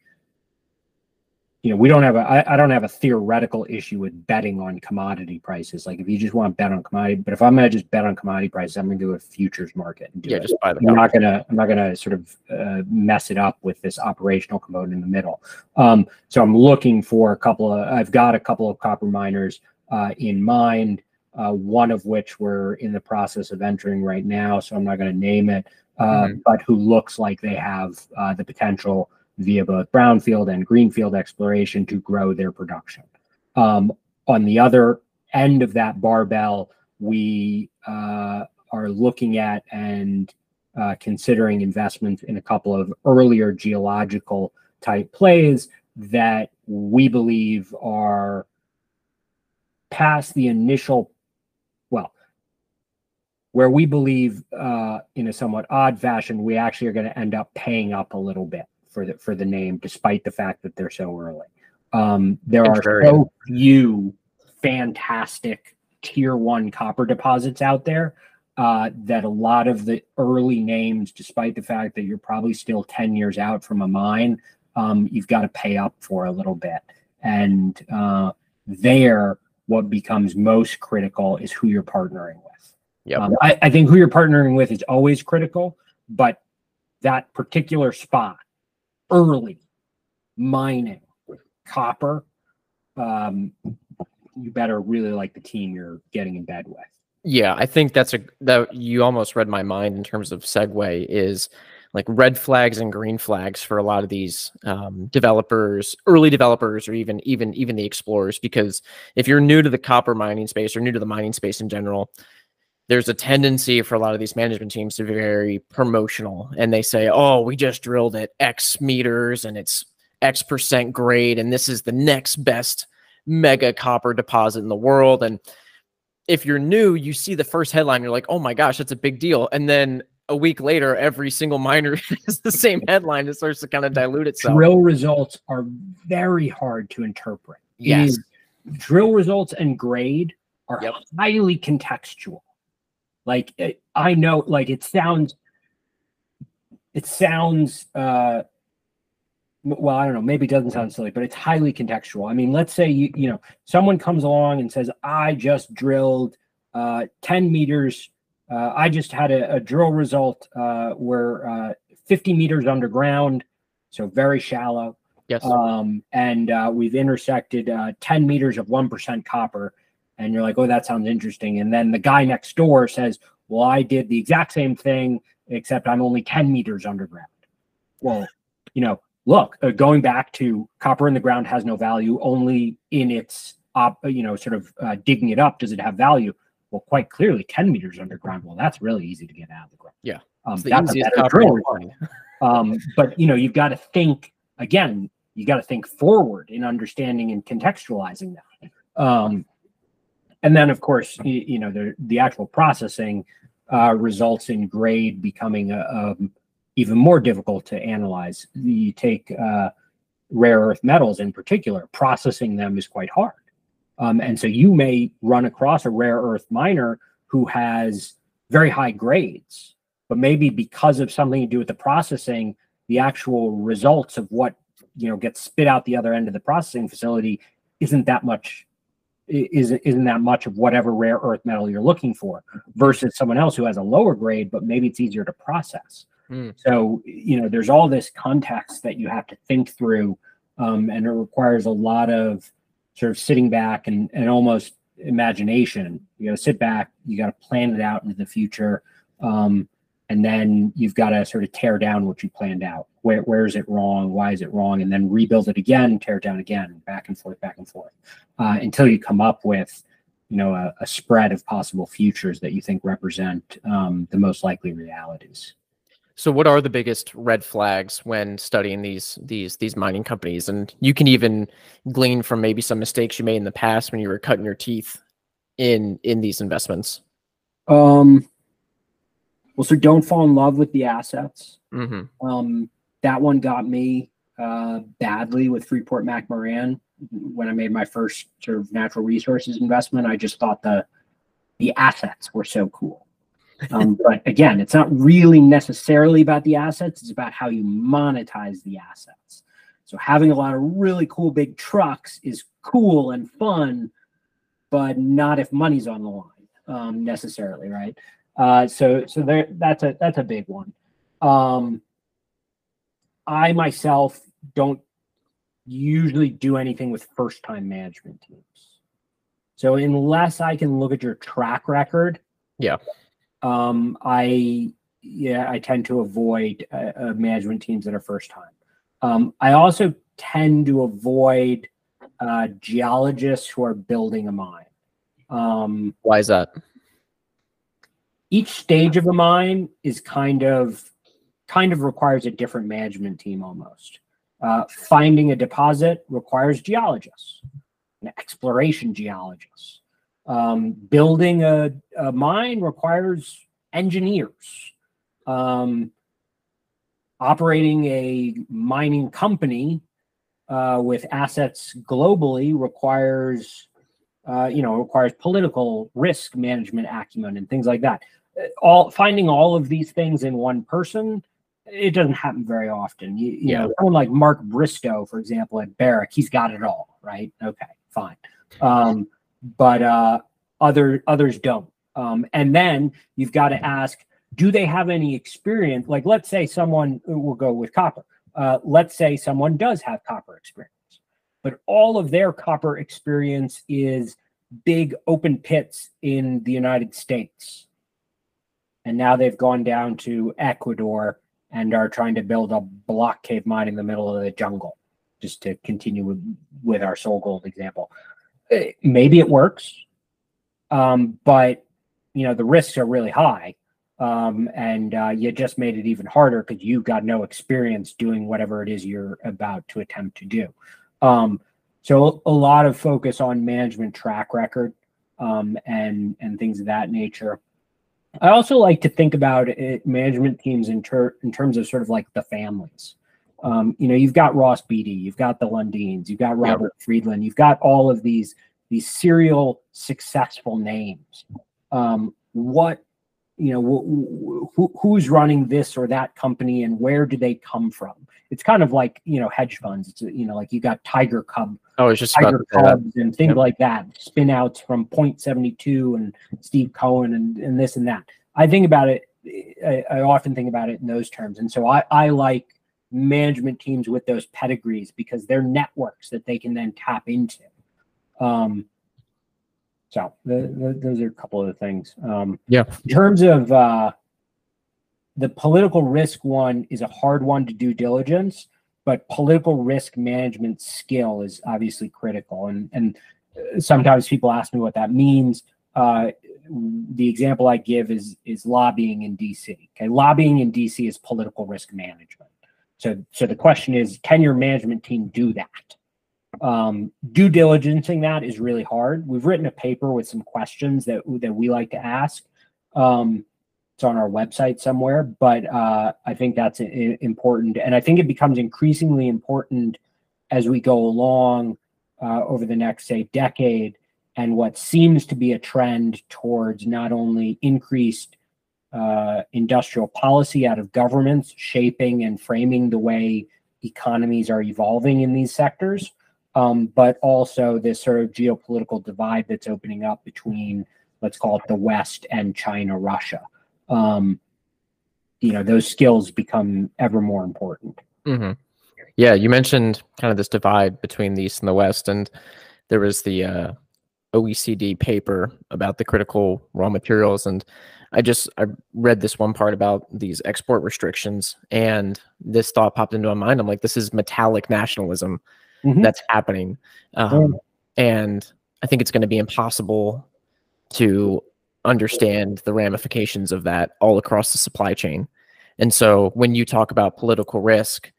you know we don't have a I, I don't have a theoretical issue with betting on commodity prices like if you just want to bet on commodity but if i'm going to just bet on commodity prices i'm going to do a futures market and do Yeah, it. just buy the i'm not going to i'm not going to sort of uh, mess it up with this operational component in the middle um, so i'm looking for a couple of i've got a couple of copper miners uh, in mind uh, one of which we're in the process of entering right now so i'm not going to name it uh, Mhm. but who looks like they have uh, the potential via both brownfield and greenfield exploration to grow their production. Um, on the other end of that barbell, we uh, are looking at and uh, considering investments in a couple of earlier geological type plays that we believe are past the initial, well, where we believe uh, in a somewhat odd fashion, we actually are going to end up paying up a little bit for the for the name, despite the fact that they're so early. Um, there are so few fantastic tier one copper deposits out there uh, that a lot of the early names, despite the fact that you're probably still 10 years out from a mine, um, you've got to pay up for a little bit. And uh, there, what becomes most critical is who you're partnering with. Yep. Um, I, I think who you're partnering with is always critical, but that particular spot, early mining, copper, um, you better really like the team you're getting in bed with. Yeah, I think that's a that you almost read my mind in terms of segue is like red flags and green flags for a lot of these um, developers, early developers, or even even even the explorers. Because if you're new to the copper mining space or new to the mining space in general, there's a tendency for a lot of these management teams to be very promotional, and they say, "Oh, we just drilled at X meters and it's X percent grade, and this is the next best mega copper deposit in the world." And if you're new, you see the first headline, you're like, oh my gosh, that's a big deal. And then a week later, every single miner has the same headline. It starts to kind of dilute itself. Drill results are very hard to interpret. Yes. is- drill results and grade are Yep. highly contextual. Like it, I know, like it sounds, it sounds. uh well, I don't know. Maybe it doesn't sound silly, but it's highly contextual. I mean, let's say you you know someone comes along and says, "I just drilled uh, ten meters. Uh, I just had a, a drill result uh, where uh, fifty meters underground, so very shallow." Yes. um, and uh, we've intersected uh, 10 meters of 1% copper. And you're like, oh, that sounds interesting. And then the guy next door says, well, I did the exact same thing, except I'm only 10 meters underground. Well, you know, look, uh, going back to copper in the ground has no value, only in its, op, you know, sort of uh, digging it up does it have value. Well, quite clearly, 10 meters underground. Well, that's really easy to get out of the ground. Yeah. Um, the that's a better drill you result can find. um, but you know you've got to think again you got to think forward in understanding and contextualizing that um, and then of course you, you know the, the actual processing uh, results in grade becoming uh, um, even more difficult to analyze. You take uh, rare earth metals in particular processing them is quite hard. Um, and so you may run across a rare earth miner who has very high grades but maybe because of something to do with the processing the actual results of what you know gets spit out the other end of the processing facility isn't that much isn't isn't that much of whatever rare earth metal you're looking for versus someone else who has a lower grade but maybe it's easier to process. Hmm. so you know there's all this context that you have to think through um, and it requires a lot of sort of sitting back and, and almost imagination. You got to sit back you got to plan it out into the future. Um, and then you've got to sort of tear down what you planned out. Where where is it wrong? Why is it wrong? And then rebuild it again, tear it down again, back and forth, back and forth, uh, until you come up with, you know, a, a spread of possible futures that you think represent um, the most likely realities. So what are the biggest red flags when studying these these these mining companies? And you can even glean from maybe some mistakes you made in the past when you were cutting your teeth in in these investments. Um well so don't fall in love with the assets. Mm-hmm. Um that one got me uh badly with Freeport-McMoRan when I made my first sort of natural resources investment. I just thought the the assets were so cool. Um, but again, it's not really necessarily about the assets, it's about how you monetize the assets. So having a lot of really cool big trucks is cool and fun, but not if money's on the line um, necessarily, right? Uh, so so there that's a that's a big one. Um, I myself don't usually do anything with first time management teams. So unless I can look at your track record, Yeah. um, I yeah I tend to avoid uh, uh, management teams that are first time. Um, I also tend to avoid uh, geologists who are building a mine. Um, Why is that? Each stage of a mine is kind of kind of requires a different management team almost. Uh, finding a deposit requires geologists, an exploration geologists. Um, building a, a mine requires engineers. Um, operating a mining company uh, with assets globally requires, uh, you know, requires political risk management acumen and things like that. All finding all of these things in one person, it doesn't happen very often. You, you Yeah. know, someone like Mark Bristow, for example, at Barrick, he's got it all, right? Okay, fine. Um, but uh, other others don't. Um, and then you've got to ask, do they have any experience? Like, let's say someone will go with copper. Uh, let's say someone does have copper experience, but all of their copper experience is big open pits in the United States. And now they've gone down to Ecuador and are trying to build a block cave mine in the middle of the jungle, just to continue with, with our SolGold example. Eh, Maybe it works, um, but you know the risks are really high, um, and uh, you just made it even harder because you've got no experience doing whatever it is you're about to attempt to do. Um, so a lot of focus on management track record um, and and things of that nature. I also like to think about it, management teams in, ter- in terms of sort of like the families. Um, you know, you've got Ross Beaty, you've got the Lundins, you've got. Robert Friedland, you've got all of these these serial successful names. Um, what you know, wh- wh- who, who's running this or that company, and where do they come from? It's kind of like you know hedge funds. It's you know like you got Tiger Cub I it's just about Tiger. Cubs and things Yep. like that, spin outs from Point72 and Steve Cohen and, and this and that. I think about it, I, I often think about it in those terms. And so I, I like management teams with those pedigrees because they're networks that they can then tap into. Um, so the, the, those are a couple of the things. Um, Yeah. in terms of uh, the political risk one is a hard one to do diligence, but political risk management skill is obviously critical. And and uh, sometimes people ask me what that means. Uh, the example I give is is lobbying in DC. Okay, lobbying in DC is political risk management. So so the question is, can your management team do that? Um, due diligencing that is really hard. We've written a paper with some questions that that we like to ask. Um, it's on our website somewhere, but uh, I think that's important, and I think it becomes increasingly important as we go along uh, over the next, say, decade, and what seems to be a trend towards not only increased uh, industrial policy out of governments shaping and framing the way economies are evolving in these sectors, um, but also this sort of geopolitical divide that's opening up between, let's call it the West and China, Russia um, you know, those skills become ever more important. hmm Yeah, you mentioned kind of this divide between the East and the West, and there was the uh, OECD paper about the critical raw materials, and I just I read this one part about these export restrictions, and this thought popped into my mind. I'm like, this is metallic nationalism Mhm. that's happening, um, and I think it's going to be impossible to understand the ramifications of that all across the supply chain. And so when you talk about political risk,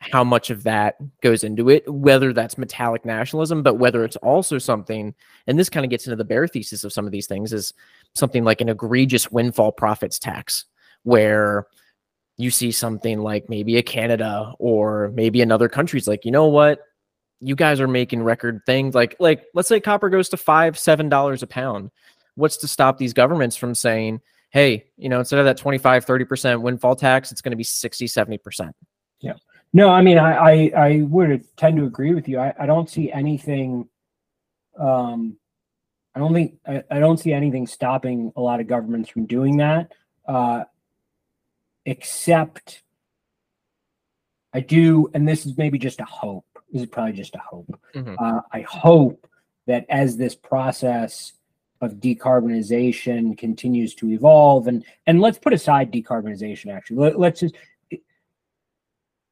how much of that goes into it, whether that's metallic nationalism, but whether it's also something, and this kind of gets into the bear thesis of some of these things, is something like an egregious windfall profits tax, where you see something like maybe a Canada or maybe another country's like, you know what, you guys are making record things like like let's say copper goes to five seven dollars a pound what's to stop these governments from saying hey you know instead of that 25 30% windfall tax it's going to be 60 70% yeah no i mean i i, I would tend to agree with you I, I don't see anything um i don't think I, I don't see anything stopping a lot of governments from doing that uh except i do and this is maybe just a hope this is probably just a hope. Mm-hmm. Uh, I hope that as this process of decarbonization continues to evolve, and and let's put aside decarbonization. Actually, Let, let's just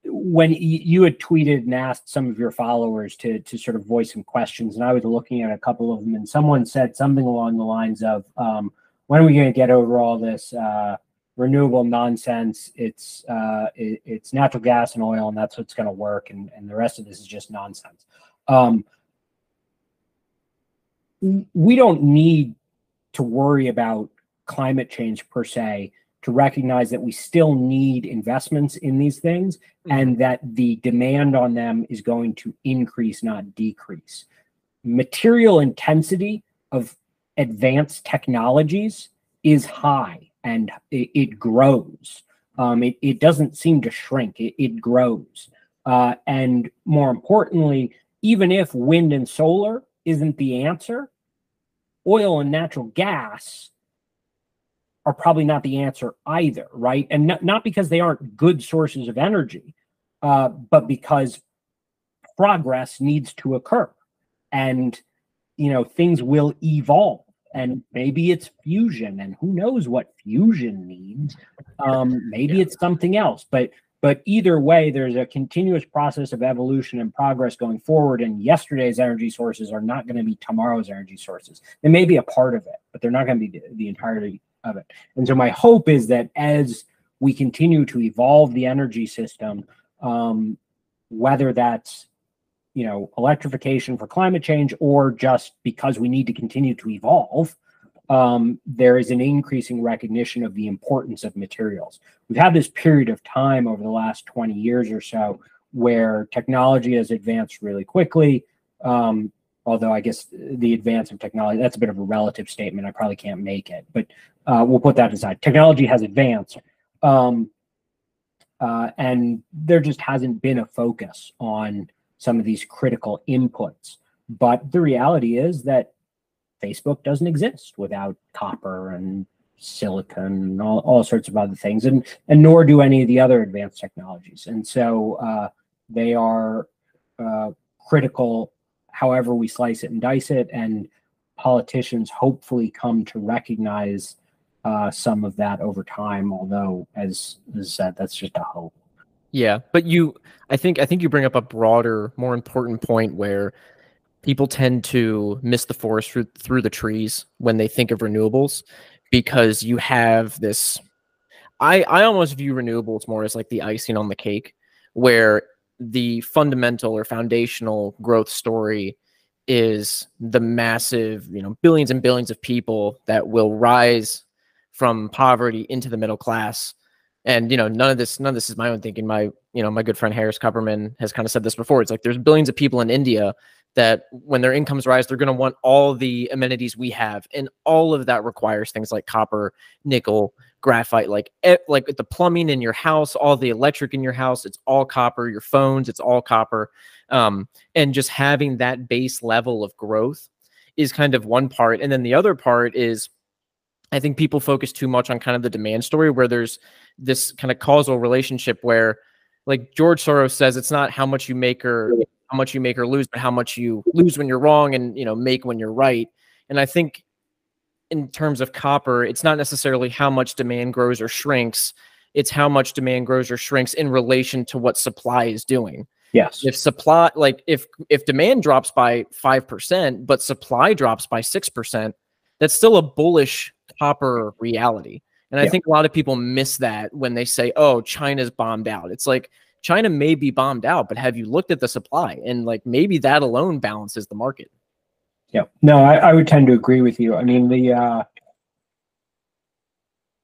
when you had tweeted and asked some of your followers to to sort of voice some questions, and I was looking at a couple of them, and someone said something along the lines of, um, "When are we going to get over all this uh, renewable nonsense. It's uh, it, it's natural gas and oil, and that's what's going to work. And and the rest of this is just nonsense. Um, we don't need to worry about climate change per se to recognize that we still need investments in these things mm-hmm. and that the demand on them is going to increase not decrease material intensity of advanced technologies is high and it, it grows. Um, it, it doesn't seem to shrink, it, it grows. Uh, and more importantly, even if wind and solar isn't the answer, oil and natural gas are probably not the answer either, right? And not, not because they aren't good sources of energy, uh, but because progress needs to occur and you know things will evolve and maybe it's fusion and who knows what fusion means um, maybe yeah. it's something else but but either way there's a continuous process of evolution and progress going forward and yesterday's energy sources are not going to be tomorrow's energy sources. They may be a part of it but they're not going to be the, entirety of it. And so my hope is that as we continue to evolve the energy system um, whether that's you know electrification for climate change or just because we need to continue to evolve um, there is an increasing recognition of the importance of materials we've had this period of time over the last 20 years or so where technology has advanced really quickly um, although i guess the advance of technology that's a bit of a relative statement i probably can't make it but uh, we'll put that aside technology has advanced um, uh, and there just hasn't been a focus on some of these critical inputs. But the reality is that Facebook doesn't exist without copper and silicon and all, all sorts of other things, and and nor do any of the other advanced technologies. And so uh, they are uh, critical, however we slice it and dice it. And politicians hopefully come to recognize uh, some of that over time. Although, as, as said, that's just a hope. Yeah, but you I think I think you bring up a broader, more important point where people tend to miss the forest through, through the trees when they think of renewables because you have this I I almost view renewables more as like the icing on the cake where the fundamental or foundational growth story is the massive, you know, billions and billions of people that will rise from poverty into the middle class. And you know none of this none of this is my own thinking. My you know my good friend harris kupperman has kind of said this before. It's like there's billions of people in india that when their incomes rise they're going to want all the amenities we have and all of that requires things like copper nickel graphite like like the plumbing in your house all the electric in your house it's all copper your phones it's all copper um, and just having that base level of growth is kind of one part and then the other part is I think people focus too much on kind of the demand story where there's this kind of causal relationship where like George Soros says it's not how much you make or how much you make or lose, but how much you lose when you're wrong and you know make when you're right. And I think in terms of copper, it's not necessarily how much demand grows or shrinks, it's how much demand grows or shrinks in relation to what supply is doing. Yes. If supply like if if demand drops by 5%, but supply drops by 6%, that's still a bullish copper reality. And I think a lot of people miss that when they say, "Oh, China's bombed out." It's like China may be bombed out, but have you looked at the supply? And like maybe that alone balances the market. Yeah. No, I, I would tend to agree with you. I mean, the uh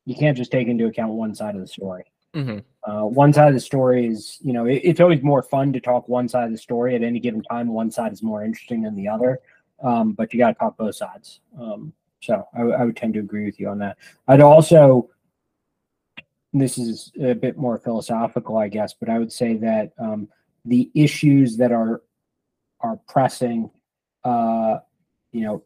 you can't just take into account one side of the story. Mm-hmm. Uh, one side of the story is, you know, it, it's always more fun to talk one side of the story at any given time. One side is more interesting than the other, um, but you got to talk both sides. Um, so I, I would tend to agree with you on that. I'd also, this is a bit more philosophical, I guess, but I would say that um, the issues that are are pressing, uh, you know,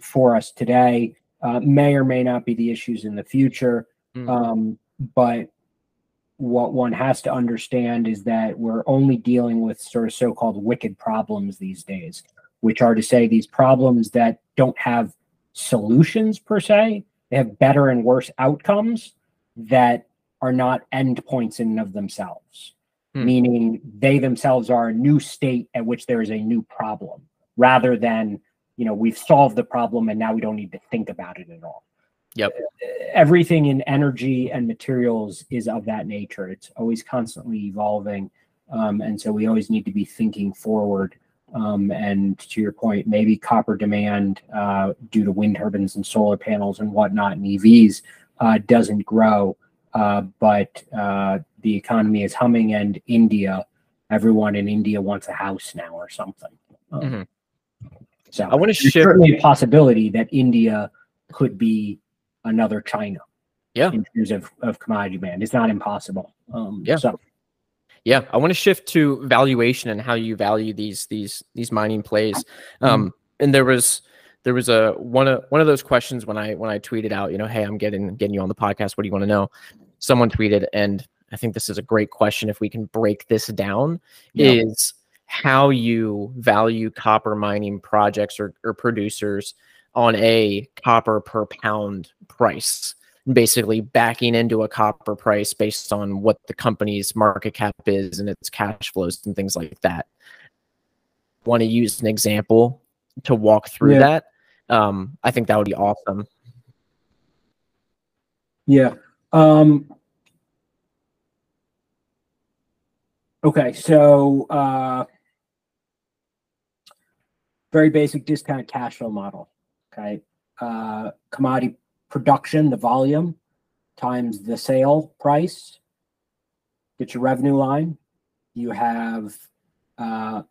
for us today uh, may or may not be the issues in the future. Mhm. Um, but what one has to understand is that we're only dealing with sort of so-called wicked problems these days, which are to say these problems that don't have solutions per se. They have better and worse outcomes that are not endpoints in and of themselves, Hmm. meaning they themselves are a new state at which there is a new problem, rather than you know we've solved the problem and now we don't need to think about it at all Yep. everything in energy and materials is of that nature it's always constantly evolving um, and so we always need to be thinking forward um, and to your point maybe copper demand uh, due to wind turbines and solar panels and whatnot and evs uh, doesn't grow uh, but uh, the economy is humming and india everyone in india wants a house now or something um, Mhm. so I want to shift. certainly a possibility that India could be another China. Yeah. In terms of, of commodity demand. It's not impossible. Um, Yeah. So Yeah, I want to shift to valuation and how you value these these these mining plays. Um, and there was there was a one of one of those questions when I when I tweeted out, you know, hey, I'm getting getting you on the podcast. What do you want to know? Someone tweeted, and I think this is a great question. If we can break this down, Yeah. is how you value copper mining projects or, or producers on a copper per pound price basically backing into a copper price based on what the company's market cap is and its cash flows and things like that. Want to use an example to walk through Yeah. that? Um, I think that would be awesome. yeah. Um, okay. So uh, very basic discount cash flow model. Okay. Uh, commodity production, the volume times the sale price. Get your revenue line. You have uh,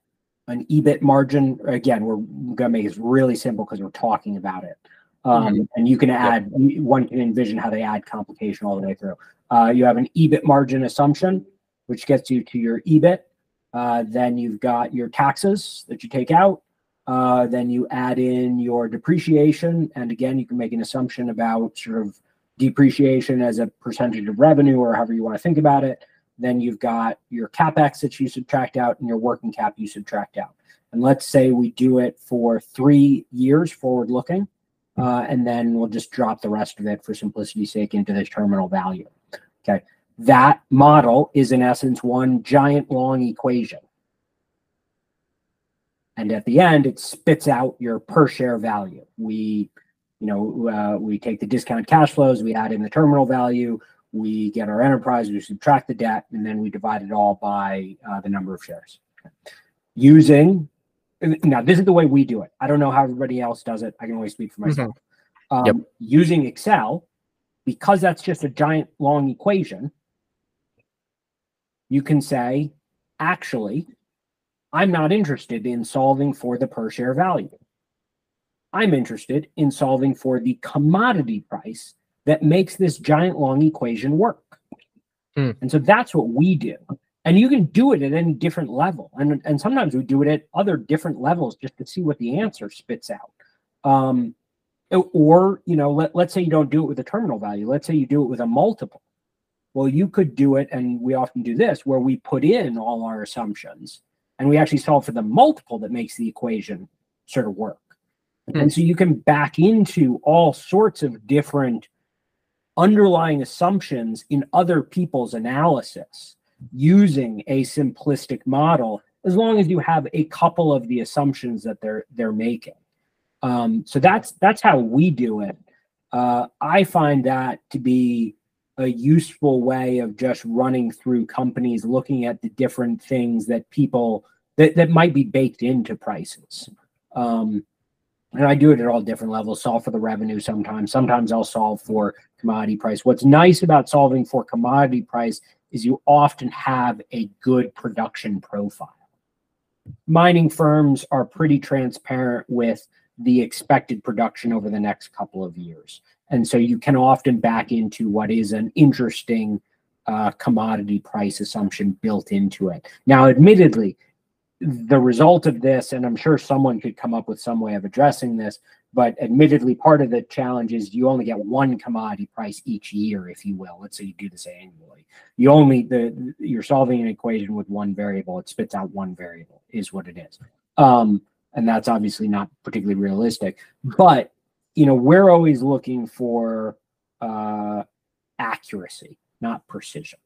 an EBIT margin. Again, we're going to make this really simple because we're talking about it. Um, And you can add, one can envision how they add complication all the way through. Uh, you have an EBIT margin assumption, which gets you to your EBIT. Uh, then you've got your taxes that you take out. Uh, then you add in your depreciation. And again, you can make an assumption about sort of depreciation as a percentage of revenue or however you want to think about it. Then you've got your capex that you subtract out and your working cap you subtract out. And let's say we do it for three years forward looking, uh, and then we'll just drop the rest of it for simplicity's sake into the terminal value. Okay. That model is in essence one giant long equation. And at the end, it spits out your per share value. We, you know, uh, we take the discount cash flows, we add in the terminal value, we get our enterprise, we subtract the debt, and then we divide it all by uh, the number of shares. Using now, this is the way we do it. I don't know how everybody else does it. I can only speak for myself. Um, Yep. Using Excel, because that's just a giant long equation, you can say, actually, I'm not interested in solving for the per share value. I'm interested in solving for the commodity price that makes this giant long equation work. Hmm. And so that's what we do. And you can do it at any different level. And, and sometimes we do it at other different levels just to see what the answer spits out. Um, or, you know, let, let's say you don't do it with a terminal value. Let's say you do it with a multiple. Well, you could do it, and we often do this, where we put in all our assumptions and we actually solve for the multiple that makes the equation sort of work. Hmm. And so you can back into all sorts of different underlying assumptions in other people's analysis using a simplistic model as long as you have a couple of the assumptions that they're they're making um, so that's that's how we do it uh, I find that to be a useful way of just running through companies, looking at the different things that people that, that might be baked into prices. Um, and I do it at all different levels, solve for the revenue sometimes. Sometimes I'll solve for commodity price. What's nice about solving for commodity price is you often have a good production profile. Mining firms are pretty transparent with the expected production over the next couple of years. And so you can often back into what is an interesting uh, commodity price assumption built into it. Now, admittedly, the result of this, and I'm sure someone could come up with some way of addressing this, but admittedly, part of the challenge is you only get one commodity price each year, if you will. Let's say you do this annually. You only the you're solving an equation with one variable. It spits out one variable, is what it is. Um, and that's obviously not particularly realistic. But you know, we're always looking for uh, accuracy, not precision.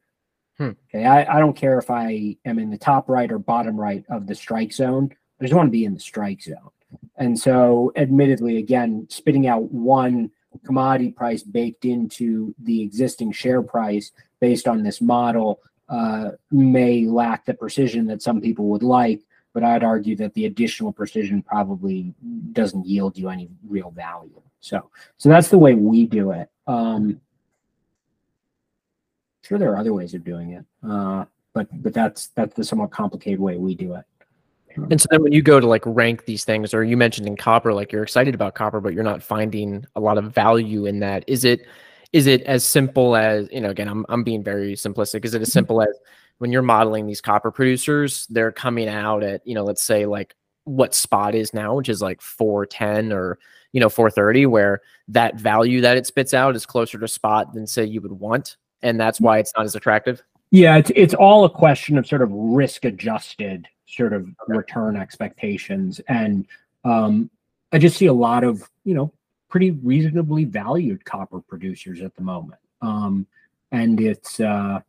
Hmm. Okay, I, I don't care if I am in the top right or bottom right of the strike zone. I just want to be in the strike zone. And so, admittedly, again, spitting out one commodity price baked into the existing share price based on this model uh, may lack the precision that some people would like but I'd argue that the additional precision probably doesn't yield you any real value. So, so that's the way we do it. Um, sure, there are other ways of doing it, uh, but but that's that's the somewhat complicated way we do it. And so then when you go to like rank these things, or you mentioned in copper, like you're excited about copper, but you're not finding a lot of value in that. Is it is it as simple as you know? Again, I'm I'm being very simplistic. Is it as mm-hmm. simple as when you're modeling these copper producers, they're coming out at, you know, let's say like what spot is now, which is like 410 or, you know, 430, where that value that it spits out is closer to spot than say you would want. And that's why it's not as attractive. Yeah, it's it's all a question of sort of risk adjusted sort of okay. return expectations. And um, I just see a lot of, you know, pretty reasonably valued copper producers at the moment. Um, and it's uh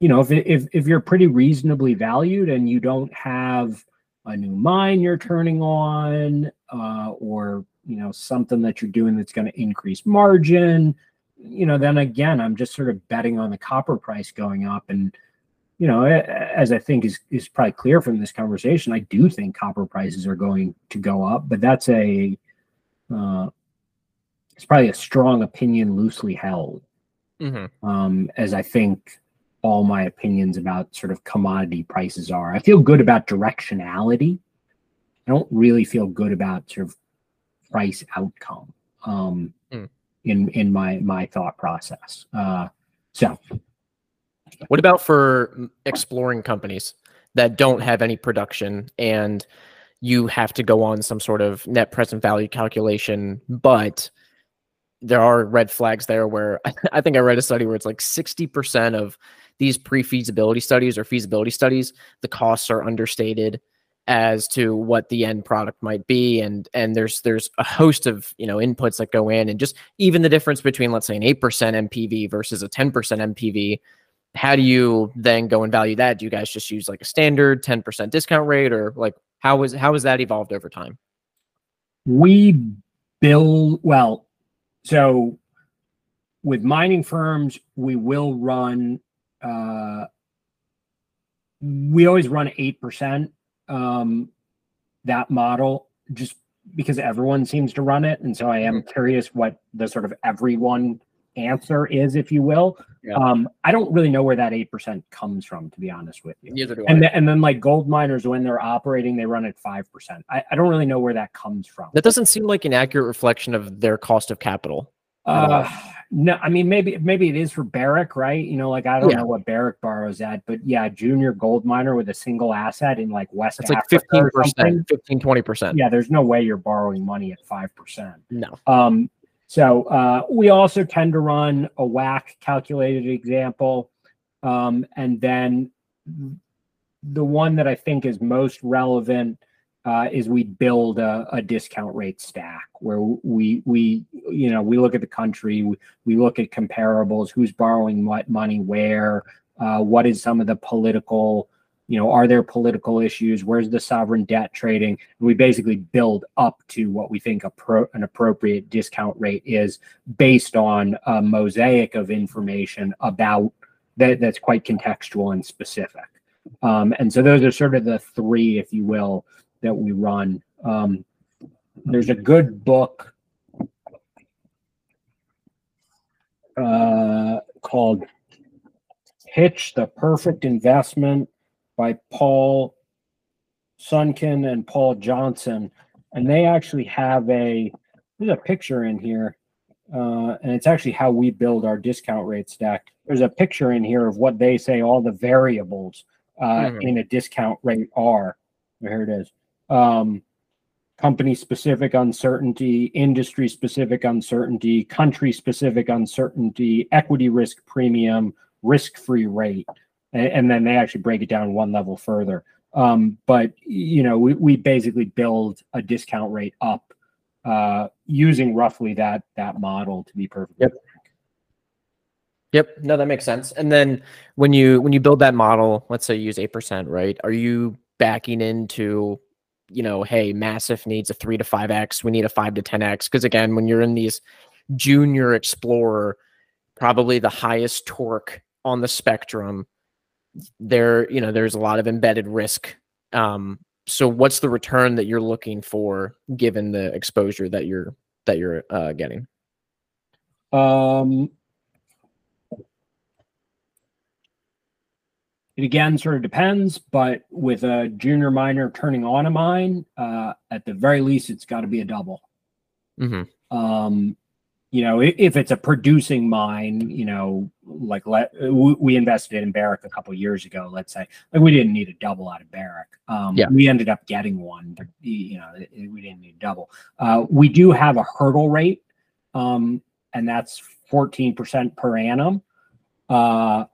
you know, if, if, if you're pretty reasonably valued and you don't have a new mine you're turning on, uh, or, you know, something that you're doing that's going to increase margin, you know, then again, I'm just sort of betting on the copper price going up. And, you know, as I think is, is probably clear from this conversation, I do think copper prices are going to go up, but that's a, uh, it's probably a strong opinion loosely held. Mm-hmm. Um, as I think all my opinions about sort of commodity prices are. I feel good about directionality. I don't really feel good about sort of price outcome um, mm. in in my my thought process. Uh, so, what about for exploring companies that don't have any production and you have to go on some sort of net present value calculation, but there are red flags there where I think I read a study where it's like 60% of these pre-feasibility studies or feasibility studies, the costs are understated as to what the end product might be. And and there's there's a host of you know inputs that go in and just even the difference between let's say an 8% NPV versus a 10% NPV how do you then go and value that do you guys just use like a standard 10% discount rate or like how is how has that evolved over time we build well so with mining firms we will run uh, we always run 8% um, that model just because everyone seems to run it. And so I am mm-hmm. curious what the sort of everyone answer is, if you will. Yeah. Um, I don't really know where that 8% comes from, to be honest with you. Neither do and, and then like gold miners, when they're operating, they run at 5%. I, I don't really know where that comes from. That doesn't seem like an accurate reflection of their cost of capital. Uh, no, I mean maybe maybe it is for Barrick, right? You know, like I don't yeah. know what Barrick borrows at, but yeah, junior gold miner with a single asset in like West it's like 15%, 15, 20%. Yeah, there's no way you're borrowing money at 5%. No. Um, so uh, we also tend to run a WACC calculated example. Um, and then the one that I think is most relevant uh, is we build a, a, discount rate stack where we we you know we look at the country we, we look at comparables who's borrowing what money where uh, what is some of the political you know, are there political issues? Where's the sovereign debt trading? And we basically build up to what we think a pro, an appropriate discount rate is based on a mosaic of information about that that's quite contextual and specific. Um, and so those are sort of the three, if you will, that we run. Um, there's a good book uh, called Pitch the Perfect Investment by Paul Sonkin and Paul Johnson. And they actually have a, there's a picture in here. Uh, and it's actually how we build our discount rate stack. There's a picture in here of what they say all the variables uh, mm-hmm. in a discount rate are. Here it is. Um, company specific uncertainty, industry specific uncertainty, country specific uncertainty, equity risk premium, risk free rate. And, then they actually break it down one level further. Um, but, you know, we, we basically build a discount rate up uh, using roughly that that model to be perfect. Yep. Yep. No, that makes sense. And then when you when you build that model, let's say you use eight percent, right? Are you backing into you know, hey, Massif needs a three to five X. We need a five to 10 X. Because again, when you're in these junior explorer, probably the highest torque on the spectrum, there, you know, there's a lot of embedded risk. Um, so what's the return that you're looking for given the exposure that you're that you're uh, getting? Um, It again sort of depends, but with a junior miner turning on a mine, uh, at the very least, it's got to be a double. Mm-hmm. Um, you know, if, it's a producing mine, you know, like let we invested in Barrick a couple years ago. Let's say, like we didn't need a double out of Barrick. Um, yeah. we ended up getting one, but you know, we didn't need a double. Uh, we do have a hurdle rate, um, and that's fourteen percent per annum. Uh,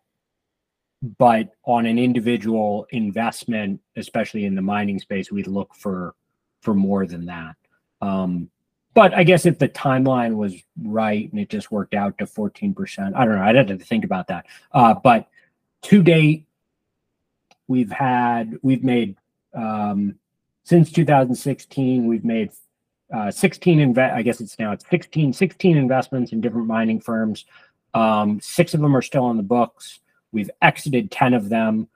but on an individual investment, especially in the mining space, we'd look for for more than that. Um, but I guess if the timeline was right and it just worked out to 14%, I don't know. I'd have to think about that. Uh, but to date, we've had, we've made, um, since 2016, we've made uh, 16 invest, I guess it's now it's 16, 16 investments in different mining firms. Um, six of them are still on the books. We've exited 10 of them.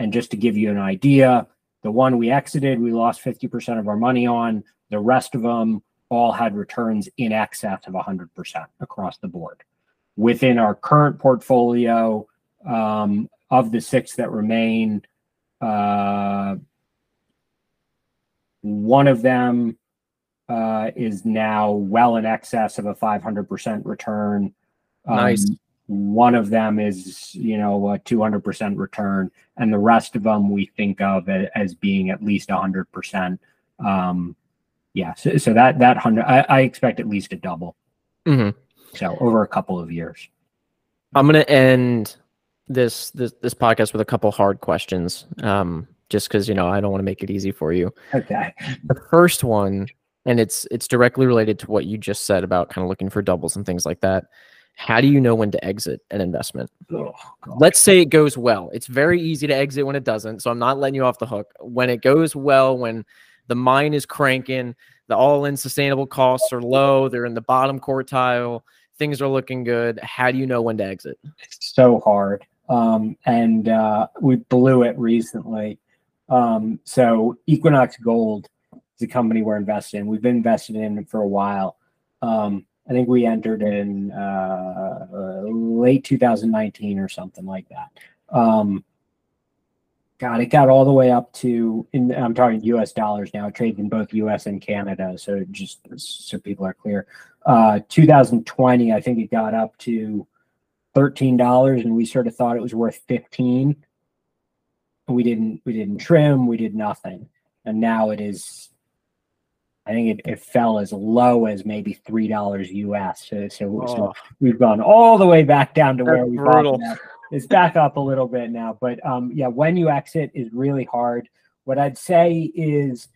And just to give you an idea, the one we exited, we lost 50% of our money on. The rest of them all had returns in excess of 100% across the board. Within our current portfolio, um, of the six that remain, uh, one of them uh, is now well in excess of a 500% return. Um, nice. One of them is, you know, a 200% return, and the rest of them we think of as being at least 100%. Um, yeah, so, so that that hundred, I, I, expect at least a double. Mm-hmm. So over a couple of years. I'm gonna end this this this podcast with a couple hard questions. Um, just because you know I don't want to make it easy for you. Okay. The first one, and it's it's directly related to what you just said about kind of looking for doubles and things like that how do you know when to exit an investment? Oh, Let's say it goes well. It's very easy to exit when it doesn't. So I'm not letting you off the hook. When it goes well, when the mine is cranking, the all in sustainable costs are low, they're in the bottom quartile, things are looking good. How do you know when to exit? It's so hard. Um, and uh, we blew it recently. Um, so Equinox Gold is a company we're invested in. We've been invested in for a while. Um, I think we entered in uh, late 2019 or something like that. Um, God, it got all the way up to, in, I'm talking US dollars now, it trades in both US and Canada. So just so people are clear. Uh, 2020, I think it got up to $13 and we sort of thought it was worth 15. We didn't, we didn't trim, we did nothing. And now it is I think it, it fell as low as maybe three dollars US. So, so, oh. so, we've gone all the way back down to That's where we bought It's back up a little bit now, but um, yeah, when you exit is really hard. What I'd say is,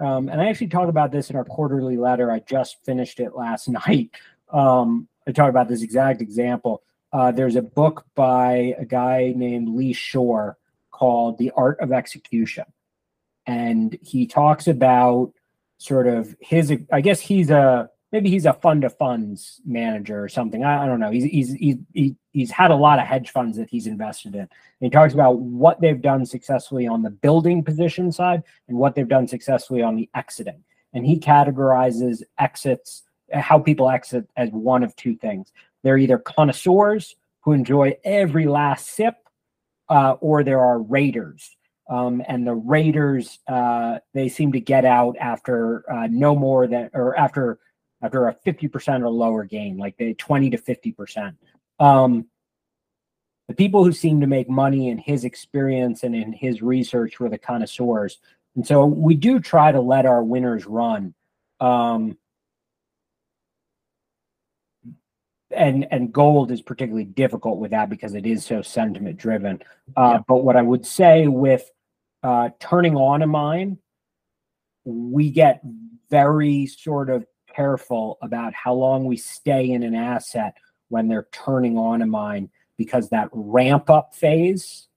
um, and I actually talked about this in our quarterly letter. I just finished it last night. Um, I talked about this exact example. Uh, there's a book by a guy named Lee Shore called The Art of Execution. And he talks about sort of his, I guess he's a, maybe he's a fund of funds manager or something. I, I don't know. He's, he's, he's, he's had a lot of hedge funds that he's invested in. And he talks about what they've done successfully on the building position side and what they've done successfully on the exiting. And he categorizes exits, how people exit as one of two things. They're either connoisseurs who enjoy every last sip, uh, or there are raiders. Um, and the raiders, uh, they seem to get out after uh, no more than, or after after a 50% or lower gain, like the 20 to 50%. Um, the people who seem to make money in his experience and in his research were the connoisseurs. And so we do try to let our winners run. Um, and and gold is particularly difficult with that because it is so sentiment driven. Uh, yeah. But what I would say with uh, turning on a mine, we get very sort of careful about how long we stay in an asset when they're turning on a mine because that ramp up phase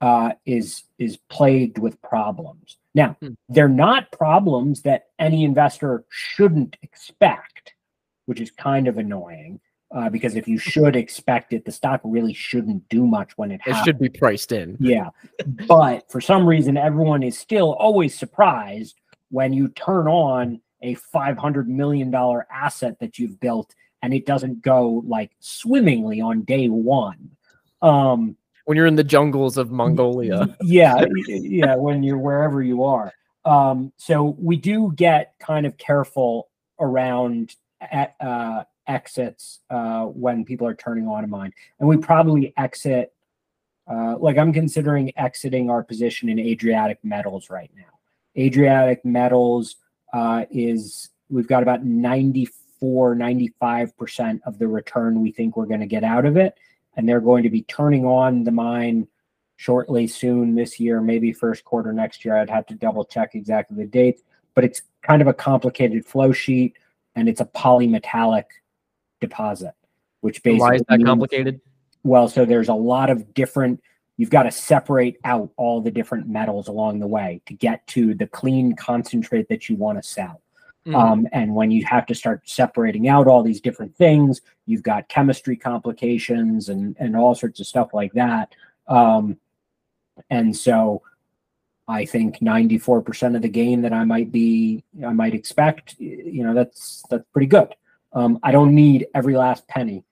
uh, is is plagued with problems. Now, hmm. they're not problems that any investor shouldn't expect which is kind of annoying. Uh, because if you should expect it, the stock really shouldn't do much when it. It happens. should be priced in. Yeah, but for some reason, everyone is still always surprised when you turn on a five hundred million dollar asset that you've built and it doesn't go like swimmingly on day one. Um, when you're in the jungles of Mongolia. yeah, yeah, when you're wherever you are. Um, so we do get kind of careful around at, uh, exits uh, when people are turning on a mine, and we probably exit. Uh, like I'm considering exiting our position in Adriatic Metals right now. Adriatic Metals uh, is we've got about 94, 95% of the return we think we're going to get out of it. And they're going to be turning on the mine shortly soon this year, maybe first quarter next year. I'd have to double check exactly the dates, but it's kind of a complicated flow sheet and it's a polymetallic deposit, which basically why is that means, complicated? Well, so there's a lot of different. You've got to separate out all the different metals along the way to get to the clean concentrate that you want to sell. Mm. Um, and when you have to start separating out all these different things, you've got chemistry complications and and all sorts of stuff like that. Um, and so I think 94% of the gain that I might be, I might expect, you know, that's, that's pretty good. Um, I don't need every last penny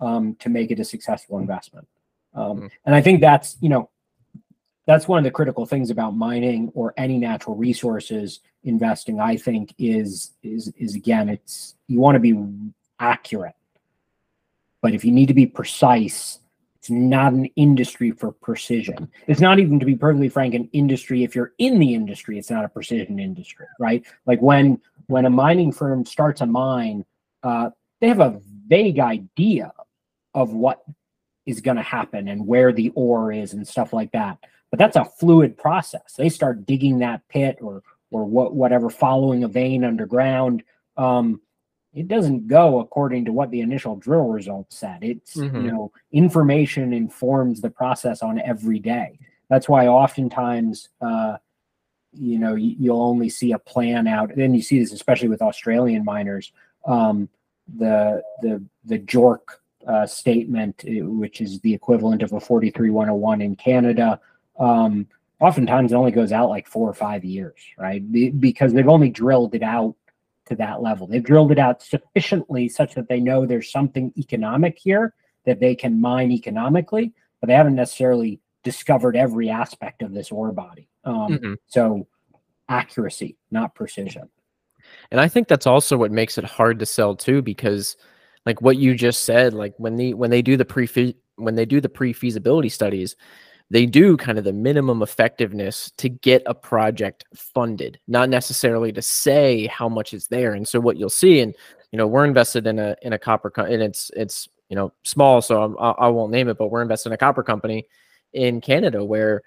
um, to make it a successful investment. Um, mm. And I think that's, you know, that's one of the critical things about mining or any natural resources investing, I think is, is, is again, it's, you want to be accurate, but if you need to be precise, it's not an industry for precision. It's not even, to be perfectly frank, an industry. If you're in the industry, it's not a precision industry, right? Like when when a mining firm starts a mine, uh, they have a vague idea of what is going to happen and where the ore is and stuff like that. But that's a fluid process. They start digging that pit or or what whatever, following a vein underground. Um, it doesn't go according to what the initial drill results said. It's mm-hmm. you know information informs the process on every day. That's why oftentimes uh, you know you, will only see a plan out. And you see this especially with Australian miners. Um, the the the JORC uh, statement, uh, which is the equivalent of a 43101 in Canada. Um, oftentimes it only goes out like four or five years, right? Because they've only drilled it out to that level. They've drilled it out sufficiently such that they know there's something economic here that they can mine economically, but they haven't necessarily discovered every aspect of this ore body. Um, mm-hmm. So accuracy, not precision. And I think that's also what makes it hard to sell too, because like what you just said, like when the when they do the pre when they do the pre feasibility studies, they do kind of the minimum effectiveness to get a project funded, not necessarily to say how much is there. And so what you'll see, and you know, we're invested in a in a copper, co- and it's it's you know small, so I'm, I, I won't name it, but we're invested in a copper company in Canada where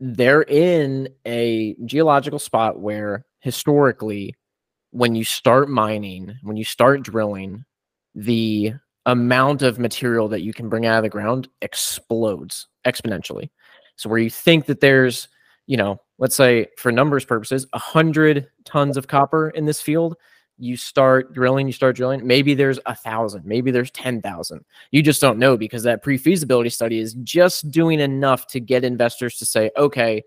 they're in a geological spot where historically, when you start mining, when you start drilling, the amount of material that you can bring out of the ground explodes exponentially. So where you think that there's, you know, let's say for numbers purposes, a hundred tons of copper in this field, you start drilling, you start drilling, maybe there's a thousand, maybe there's 10,000. You just don't know because that pre feasibility study is just doing enough to get investors to say, okay,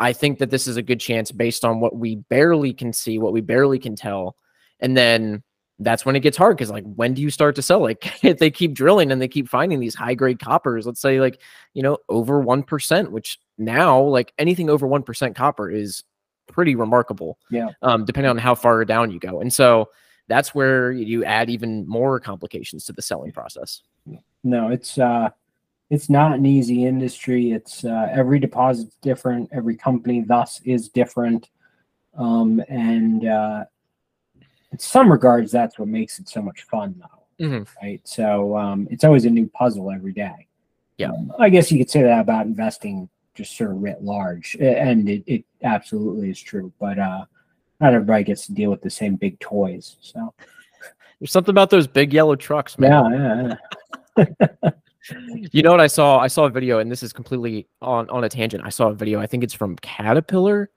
I think that this is a good chance based on what we barely can see, what we barely can tell. And then that's when it gets hard because like when do you start to sell like if they keep drilling and they keep finding these high grade coppers let's say like you know over 1% which now like anything over 1% copper is pretty remarkable. Yeah. Um, depending on how far down you go. And so that's where you add even more complications to the selling process. No, it's uh it's not an easy industry. It's uh, every deposit's different. Every company thus is different. Um, and uh, in some regards, that's what makes it so much fun, though. Mm-hmm. Right. So um, it's always a new puzzle every day. Yeah. Um, I guess you could say that about investing just sort of writ large, and it, it absolutely is true. But uh, not everybody gets to deal with the same big toys. So there's something about those big yellow trucks, man. Yeah, yeah. you know what I saw? I saw a video, and this is completely on on a tangent. I saw a video. I think it's from Caterpillar,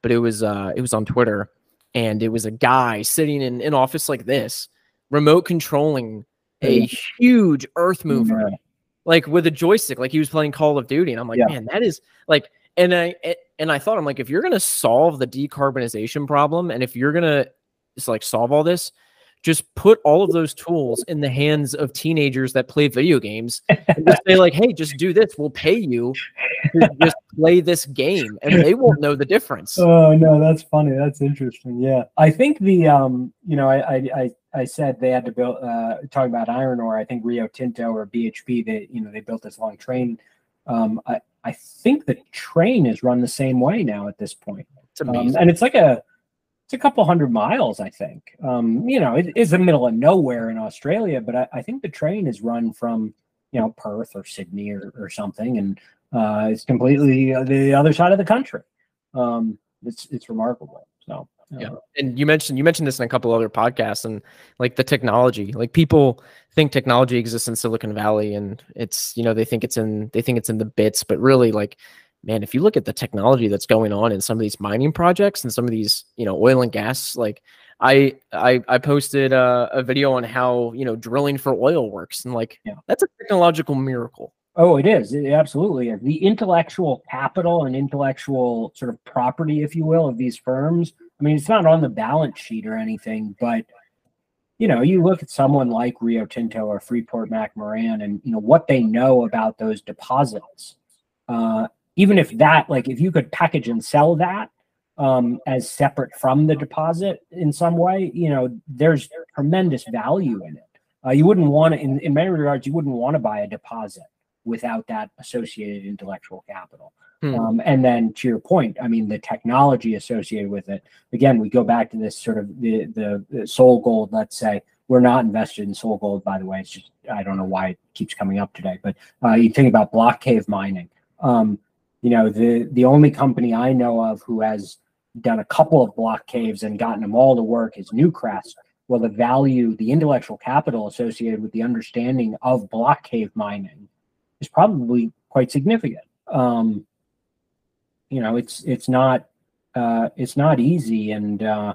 but it was uh it was on Twitter, and it was a guy sitting in an office like this, remote controlling a huge earth mover like with a joystick, like he was playing Call of Duty. And I'm like, yeah. man, that is like, and I and I thought I'm like, if you're gonna solve the decarbonization problem, and if you're gonna like solve all this, just put all of those tools in the hands of teenagers that play video games and just say like hey just do this. We'll pay you to just play this game and they won't know the difference. Oh no that's funny. That's interesting. Yeah. I think the um you know i i i said they had to build uh talking about iron ore. I think rio tinto or bhp they you know they built this long train. Um i i think the train is run the same way now at this point. It's amazing. Um, and it's like a it's a couple hundred miles, I think. Um, you know, it is the middle of nowhere in Australia, but I, I, think the train is run from, you know, Perth or Sydney or, or something, and uh, it's completely the other side of the country. Um, it's it's remarkable. So yeah, and you mentioned you mentioned this in a couple other podcasts, and like the technology, like people think technology exists in Silicon Valley, and it's you know they think it's in they think it's in the bits, but really like man, if you look at the technology that's going on in some of these mining projects and some of these, you know, oil and gas, like I I, I posted a, a video on how you know drilling for oil works, and like yeah. that's a technological miracle. Oh, it is. It absolutely is. The intellectual capital and intellectual sort of property, if you will, of these firms. I mean, it's not on the balance sheet or anything, but you know, you look at someone like Rio Tinto or Freeport-McMoRan, and you know what they know about those deposits. Uh, even if that, like, if you could package and sell that um, as separate from the deposit in some way, you know, there's tremendous value in it. Uh, you wouldn't want to, in, in many regards, you wouldn't want to buy a deposit without that associated intellectual capital. Hmm. Um, and then to your point, I mean, the technology associated with it. Again, we go back to this sort of the the, the SolGold. Let's say we're not invested in SolGold, by the way. It's just I don't know why it keeps coming up today. But uh, you think about block cave mining. Um, you know, the the only company I know of who has done a couple of block caves and gotten them all to work is Newcrest. Well, the value, the intellectual capital associated with the understanding of block cave mining is probably quite significant. Um, you know, it's it's not uh, it's not easy, and uh,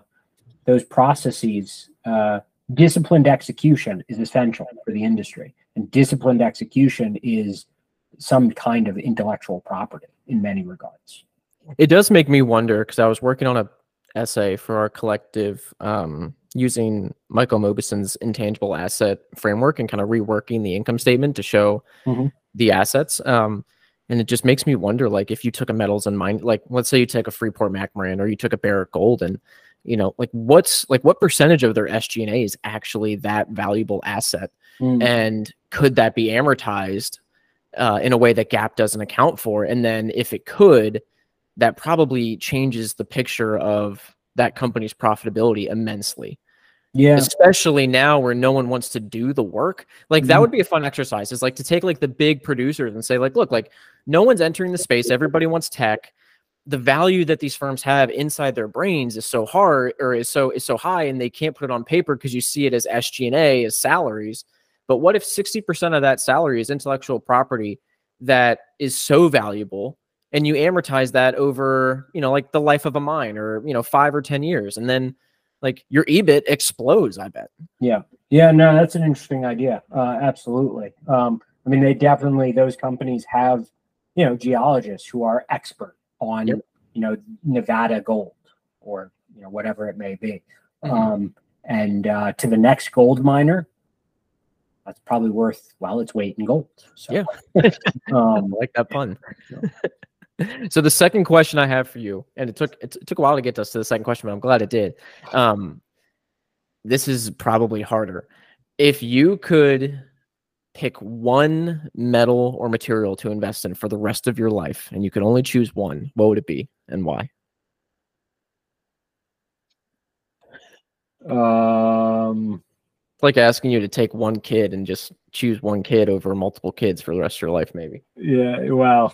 those processes, uh, disciplined execution is essential for the industry, and disciplined execution is some kind of intellectual property in many regards. It does make me wonder because I was working on a essay for our collective um, using Michael Mauboussin's intangible asset framework and kind of reworking the income statement to show mm-hmm. the assets. Um, and it just makes me wonder, like, if you took a metals and mine, like, let's say you take a Freeport-McMoRan or you took a Barrick Gold, and you know, like, what's like, what percentage of their SG&A is actually that valuable asset, mm. and could that be amortized uh, in a way that GAAP doesn't account for. And then if it could, that probably changes the picture of that company's profitability immensely. Yeah. Especially now where no one wants to do the work. Like that mm-hmm. would be a fun exercise. Is like to take like the big producers and say, like, look, like no one's entering the space. Everybody wants tech. The value that these firms have inside their brains is so hard or is so is so high and they can't put it on paper because you see it as SG&A as salaries. But what if 60% of that salary is intellectual property that is so valuable and you amortize that over, you know, like the life of a mine or, you know, five or 10 years. And then like your EBIT explodes, I bet. Yeah. Yeah. No, that's an interesting idea. Uh, absolutely. Um, I mean, they definitely, those companies have, you know, geologists who are expert on, yep. you know, Nevada gold or, you know, whatever it may be. Mm-hmm. Um, and uh, to the next gold miner, that's probably worth well its weight in gold. So, yeah, um, I like that pun. so the second question I have for you, and it took it, took a while to get us to the second question, but I'm glad it did. Um, this is probably harder. If you could pick one metal or material to invest in for the rest of your life, and you could only choose one, what would it be and why? Um, like asking you to take one kid and just choose one kid over multiple kids for the rest of your life, maybe. Yeah, well,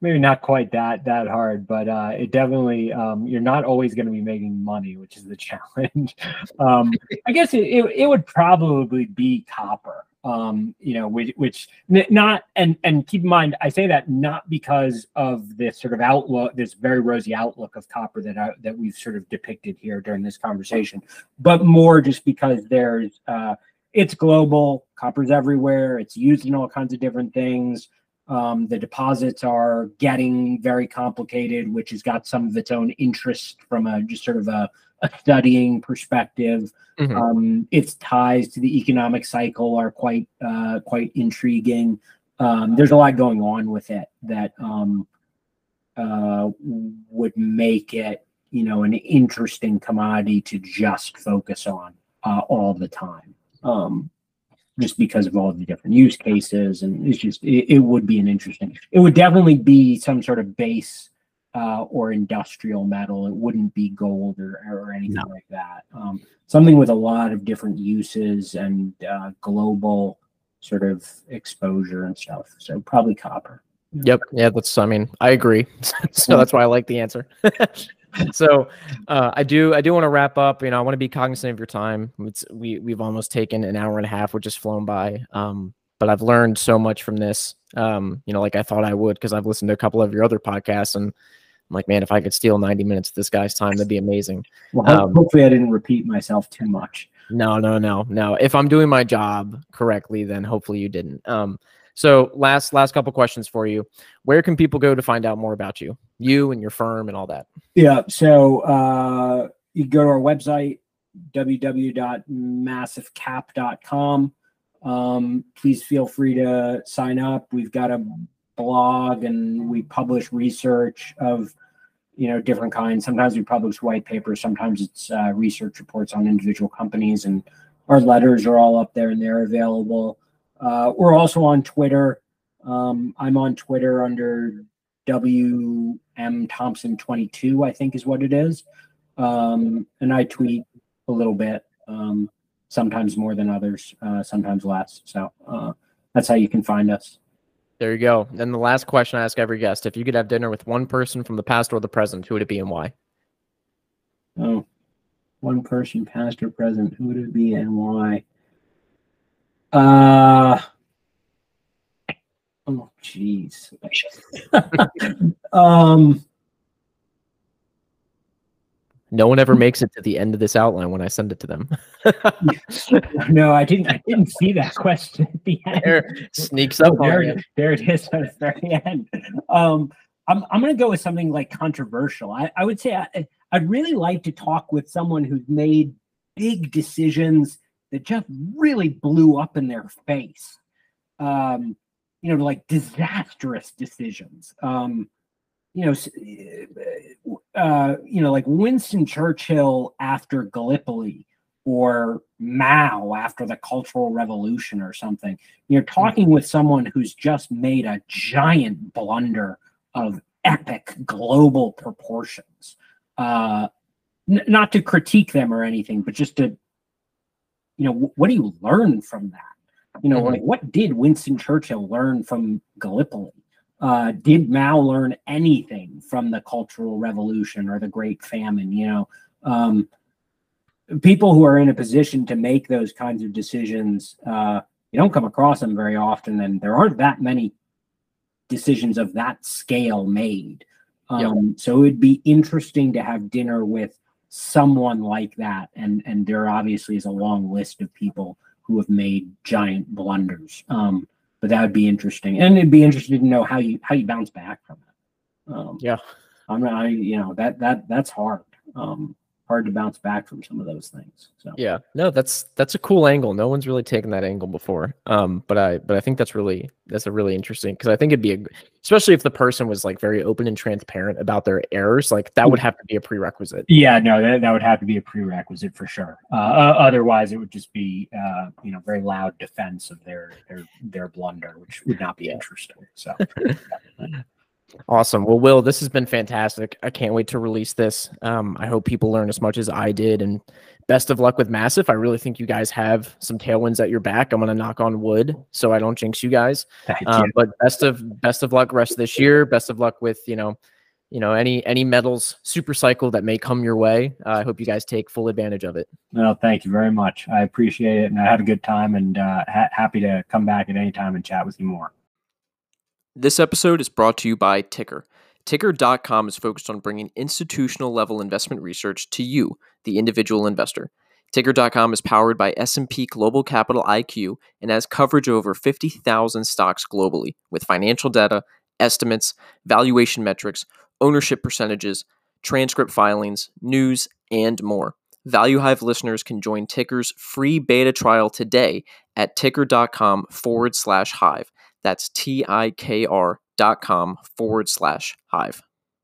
maybe not quite that that hard, but uh, it definitely um, you're not always going to be making money, which is the challenge. um, I guess it, it, it would probably be copper um, you know, which, which not and and keep in mind, I say that not because of this sort of outlook, this very rosy outlook of copper that I, that we've sort of depicted here during this conversation, but more just because there's uh, it's global, copper's everywhere, it's used in all kinds of different things. Um, the deposits are getting very complicated, which has got some of its own interest from a just sort of a, a studying perspective. Mm-hmm. Um, its ties to the economic cycle are quite uh, quite intriguing. Um, there's a lot going on with it that um, uh, would make it, you know, an interesting commodity to just focus on uh, all the time. Um, just because of all the different use cases, and it's just it, it would be an interesting. It would definitely be some sort of base uh, or industrial metal. It wouldn't be gold or, or anything no. like that. Um, something with a lot of different uses and uh, global sort of exposure and stuff. So probably copper. Yep. Yeah, that's. I mean, I agree. so that's why I like the answer. so uh, I do. I do want to wrap up. You know, I want to be cognizant of your time. It's, we we've almost taken an hour and a half, which has flown by. Um, but I've learned so much from this. Um, you know, like I thought I would because I've listened to a couple of your other podcasts and I'm like, man, if I could steal 90 minutes of this guy's time, that'd be amazing. Well, um, hopefully I didn't repeat myself too much. No, no, no, no. If I'm doing my job correctly, then hopefully you didn't. Um, so last last couple questions for you. Where can people go to find out more about you, you and your firm and all that? Yeah. So uh, you go to our website www.massifcap.com. Um, please feel free to sign up. We've got a blog and we publish research of you know different kinds. Sometimes we publish white papers sometimes it's uh, research reports on individual companies and our letters are all up there and they're available. Uh, we're also on twitter. Um, i'm on twitter under wm thompson 22 i think is what it is. Um, and i tweet a little bit. Um, sometimes more than others uh, sometimes less so uh, that's how you can find us there you go. And the last question I ask every guest: If you could have dinner with one person from the past or the present, who would it be and why? Oh, one person, past or present, who would it be and why? Uh oh, jeez. um, no one ever makes it to the end of this outline when I send it to them. no, I didn't. I didn't see that question at the end. There, sneaks up. Oh, there, there it is at the very end. Um, I'm I'm gonna go with something like controversial. I, I would say I, I'd really like to talk with someone who's made big decisions that just really blew up in their face. Um, you know, like disastrous decisions. Um, you know, uh, you know, like Winston Churchill after Gallipoli or Mao after the Cultural Revolution or something. You're hmm. talking with someone who's just made a giant blunder of epic global proportions. Uh, n- not to critique them or anything, but just to, you know, w- what do you learn from that? You know, mm-hmm. like what did Winston Churchill learn from Gallipoli? Uh, did Mao learn anything from the Cultural Revolution or the Great Famine? You know, um, people who are in a position to make those kinds of decisions, uh, you don't come across them very often, and there aren't that many decisions of that scale made. Um, Yep. So it would be interesting to have dinner with someone like that, and and there obviously is a long list of people who have made giant blunders. Um, but that would be interesting, and it'd be interesting to know how you how you bounce back from it. Um, Yeah. I'm not, I, you know, that that that's hard. Um, hard to bounce back from some of those things. So Yeah, no, that's that's a cool angle. No one's really taken that angle before. Um, but I but I think that's really that's a really interesting because I think it'd be a, especially if the person was like very open and transparent about their errors, like that would have to be a prerequisite. Yeah, no, that, that would have to be a prerequisite for sure. Uh, otherwise, it would just be, uh, you know, very loud defense of their their their blunder, which would not be interesting. So, Awesome. Well, Will, this has been fantastic. I can't wait to release this. Um, I hope people learn as much as I did, and best of luck with Massif. I really think you guys have some tailwinds at your back. I'm gonna knock on wood so I don't jinx you guys. Um, but best of best of luck rest of this year. Best of luck with you know, you know any any metals super cycle that may come your way. Uh, I hope you guys take full advantage of it. No, thank you very much. I appreciate it, and I had a good time, and uh, ha- happy to come back at any time and chat with you more. This episode is brought to you by TIKR. TIKR.com is focused on bringing institutional level investment research to you, the individual investor. TIKR.com is powered by S&P Global Capital IQ and has coverage of over 50,000 stocks globally with financial data, estimates, valuation metrics, ownership percentages, transcript filings, news, and more. Value Hive listeners can join TIKR's free beta trial today at tikr.com forward slash hive. That's T I K R dot com forward slash hive.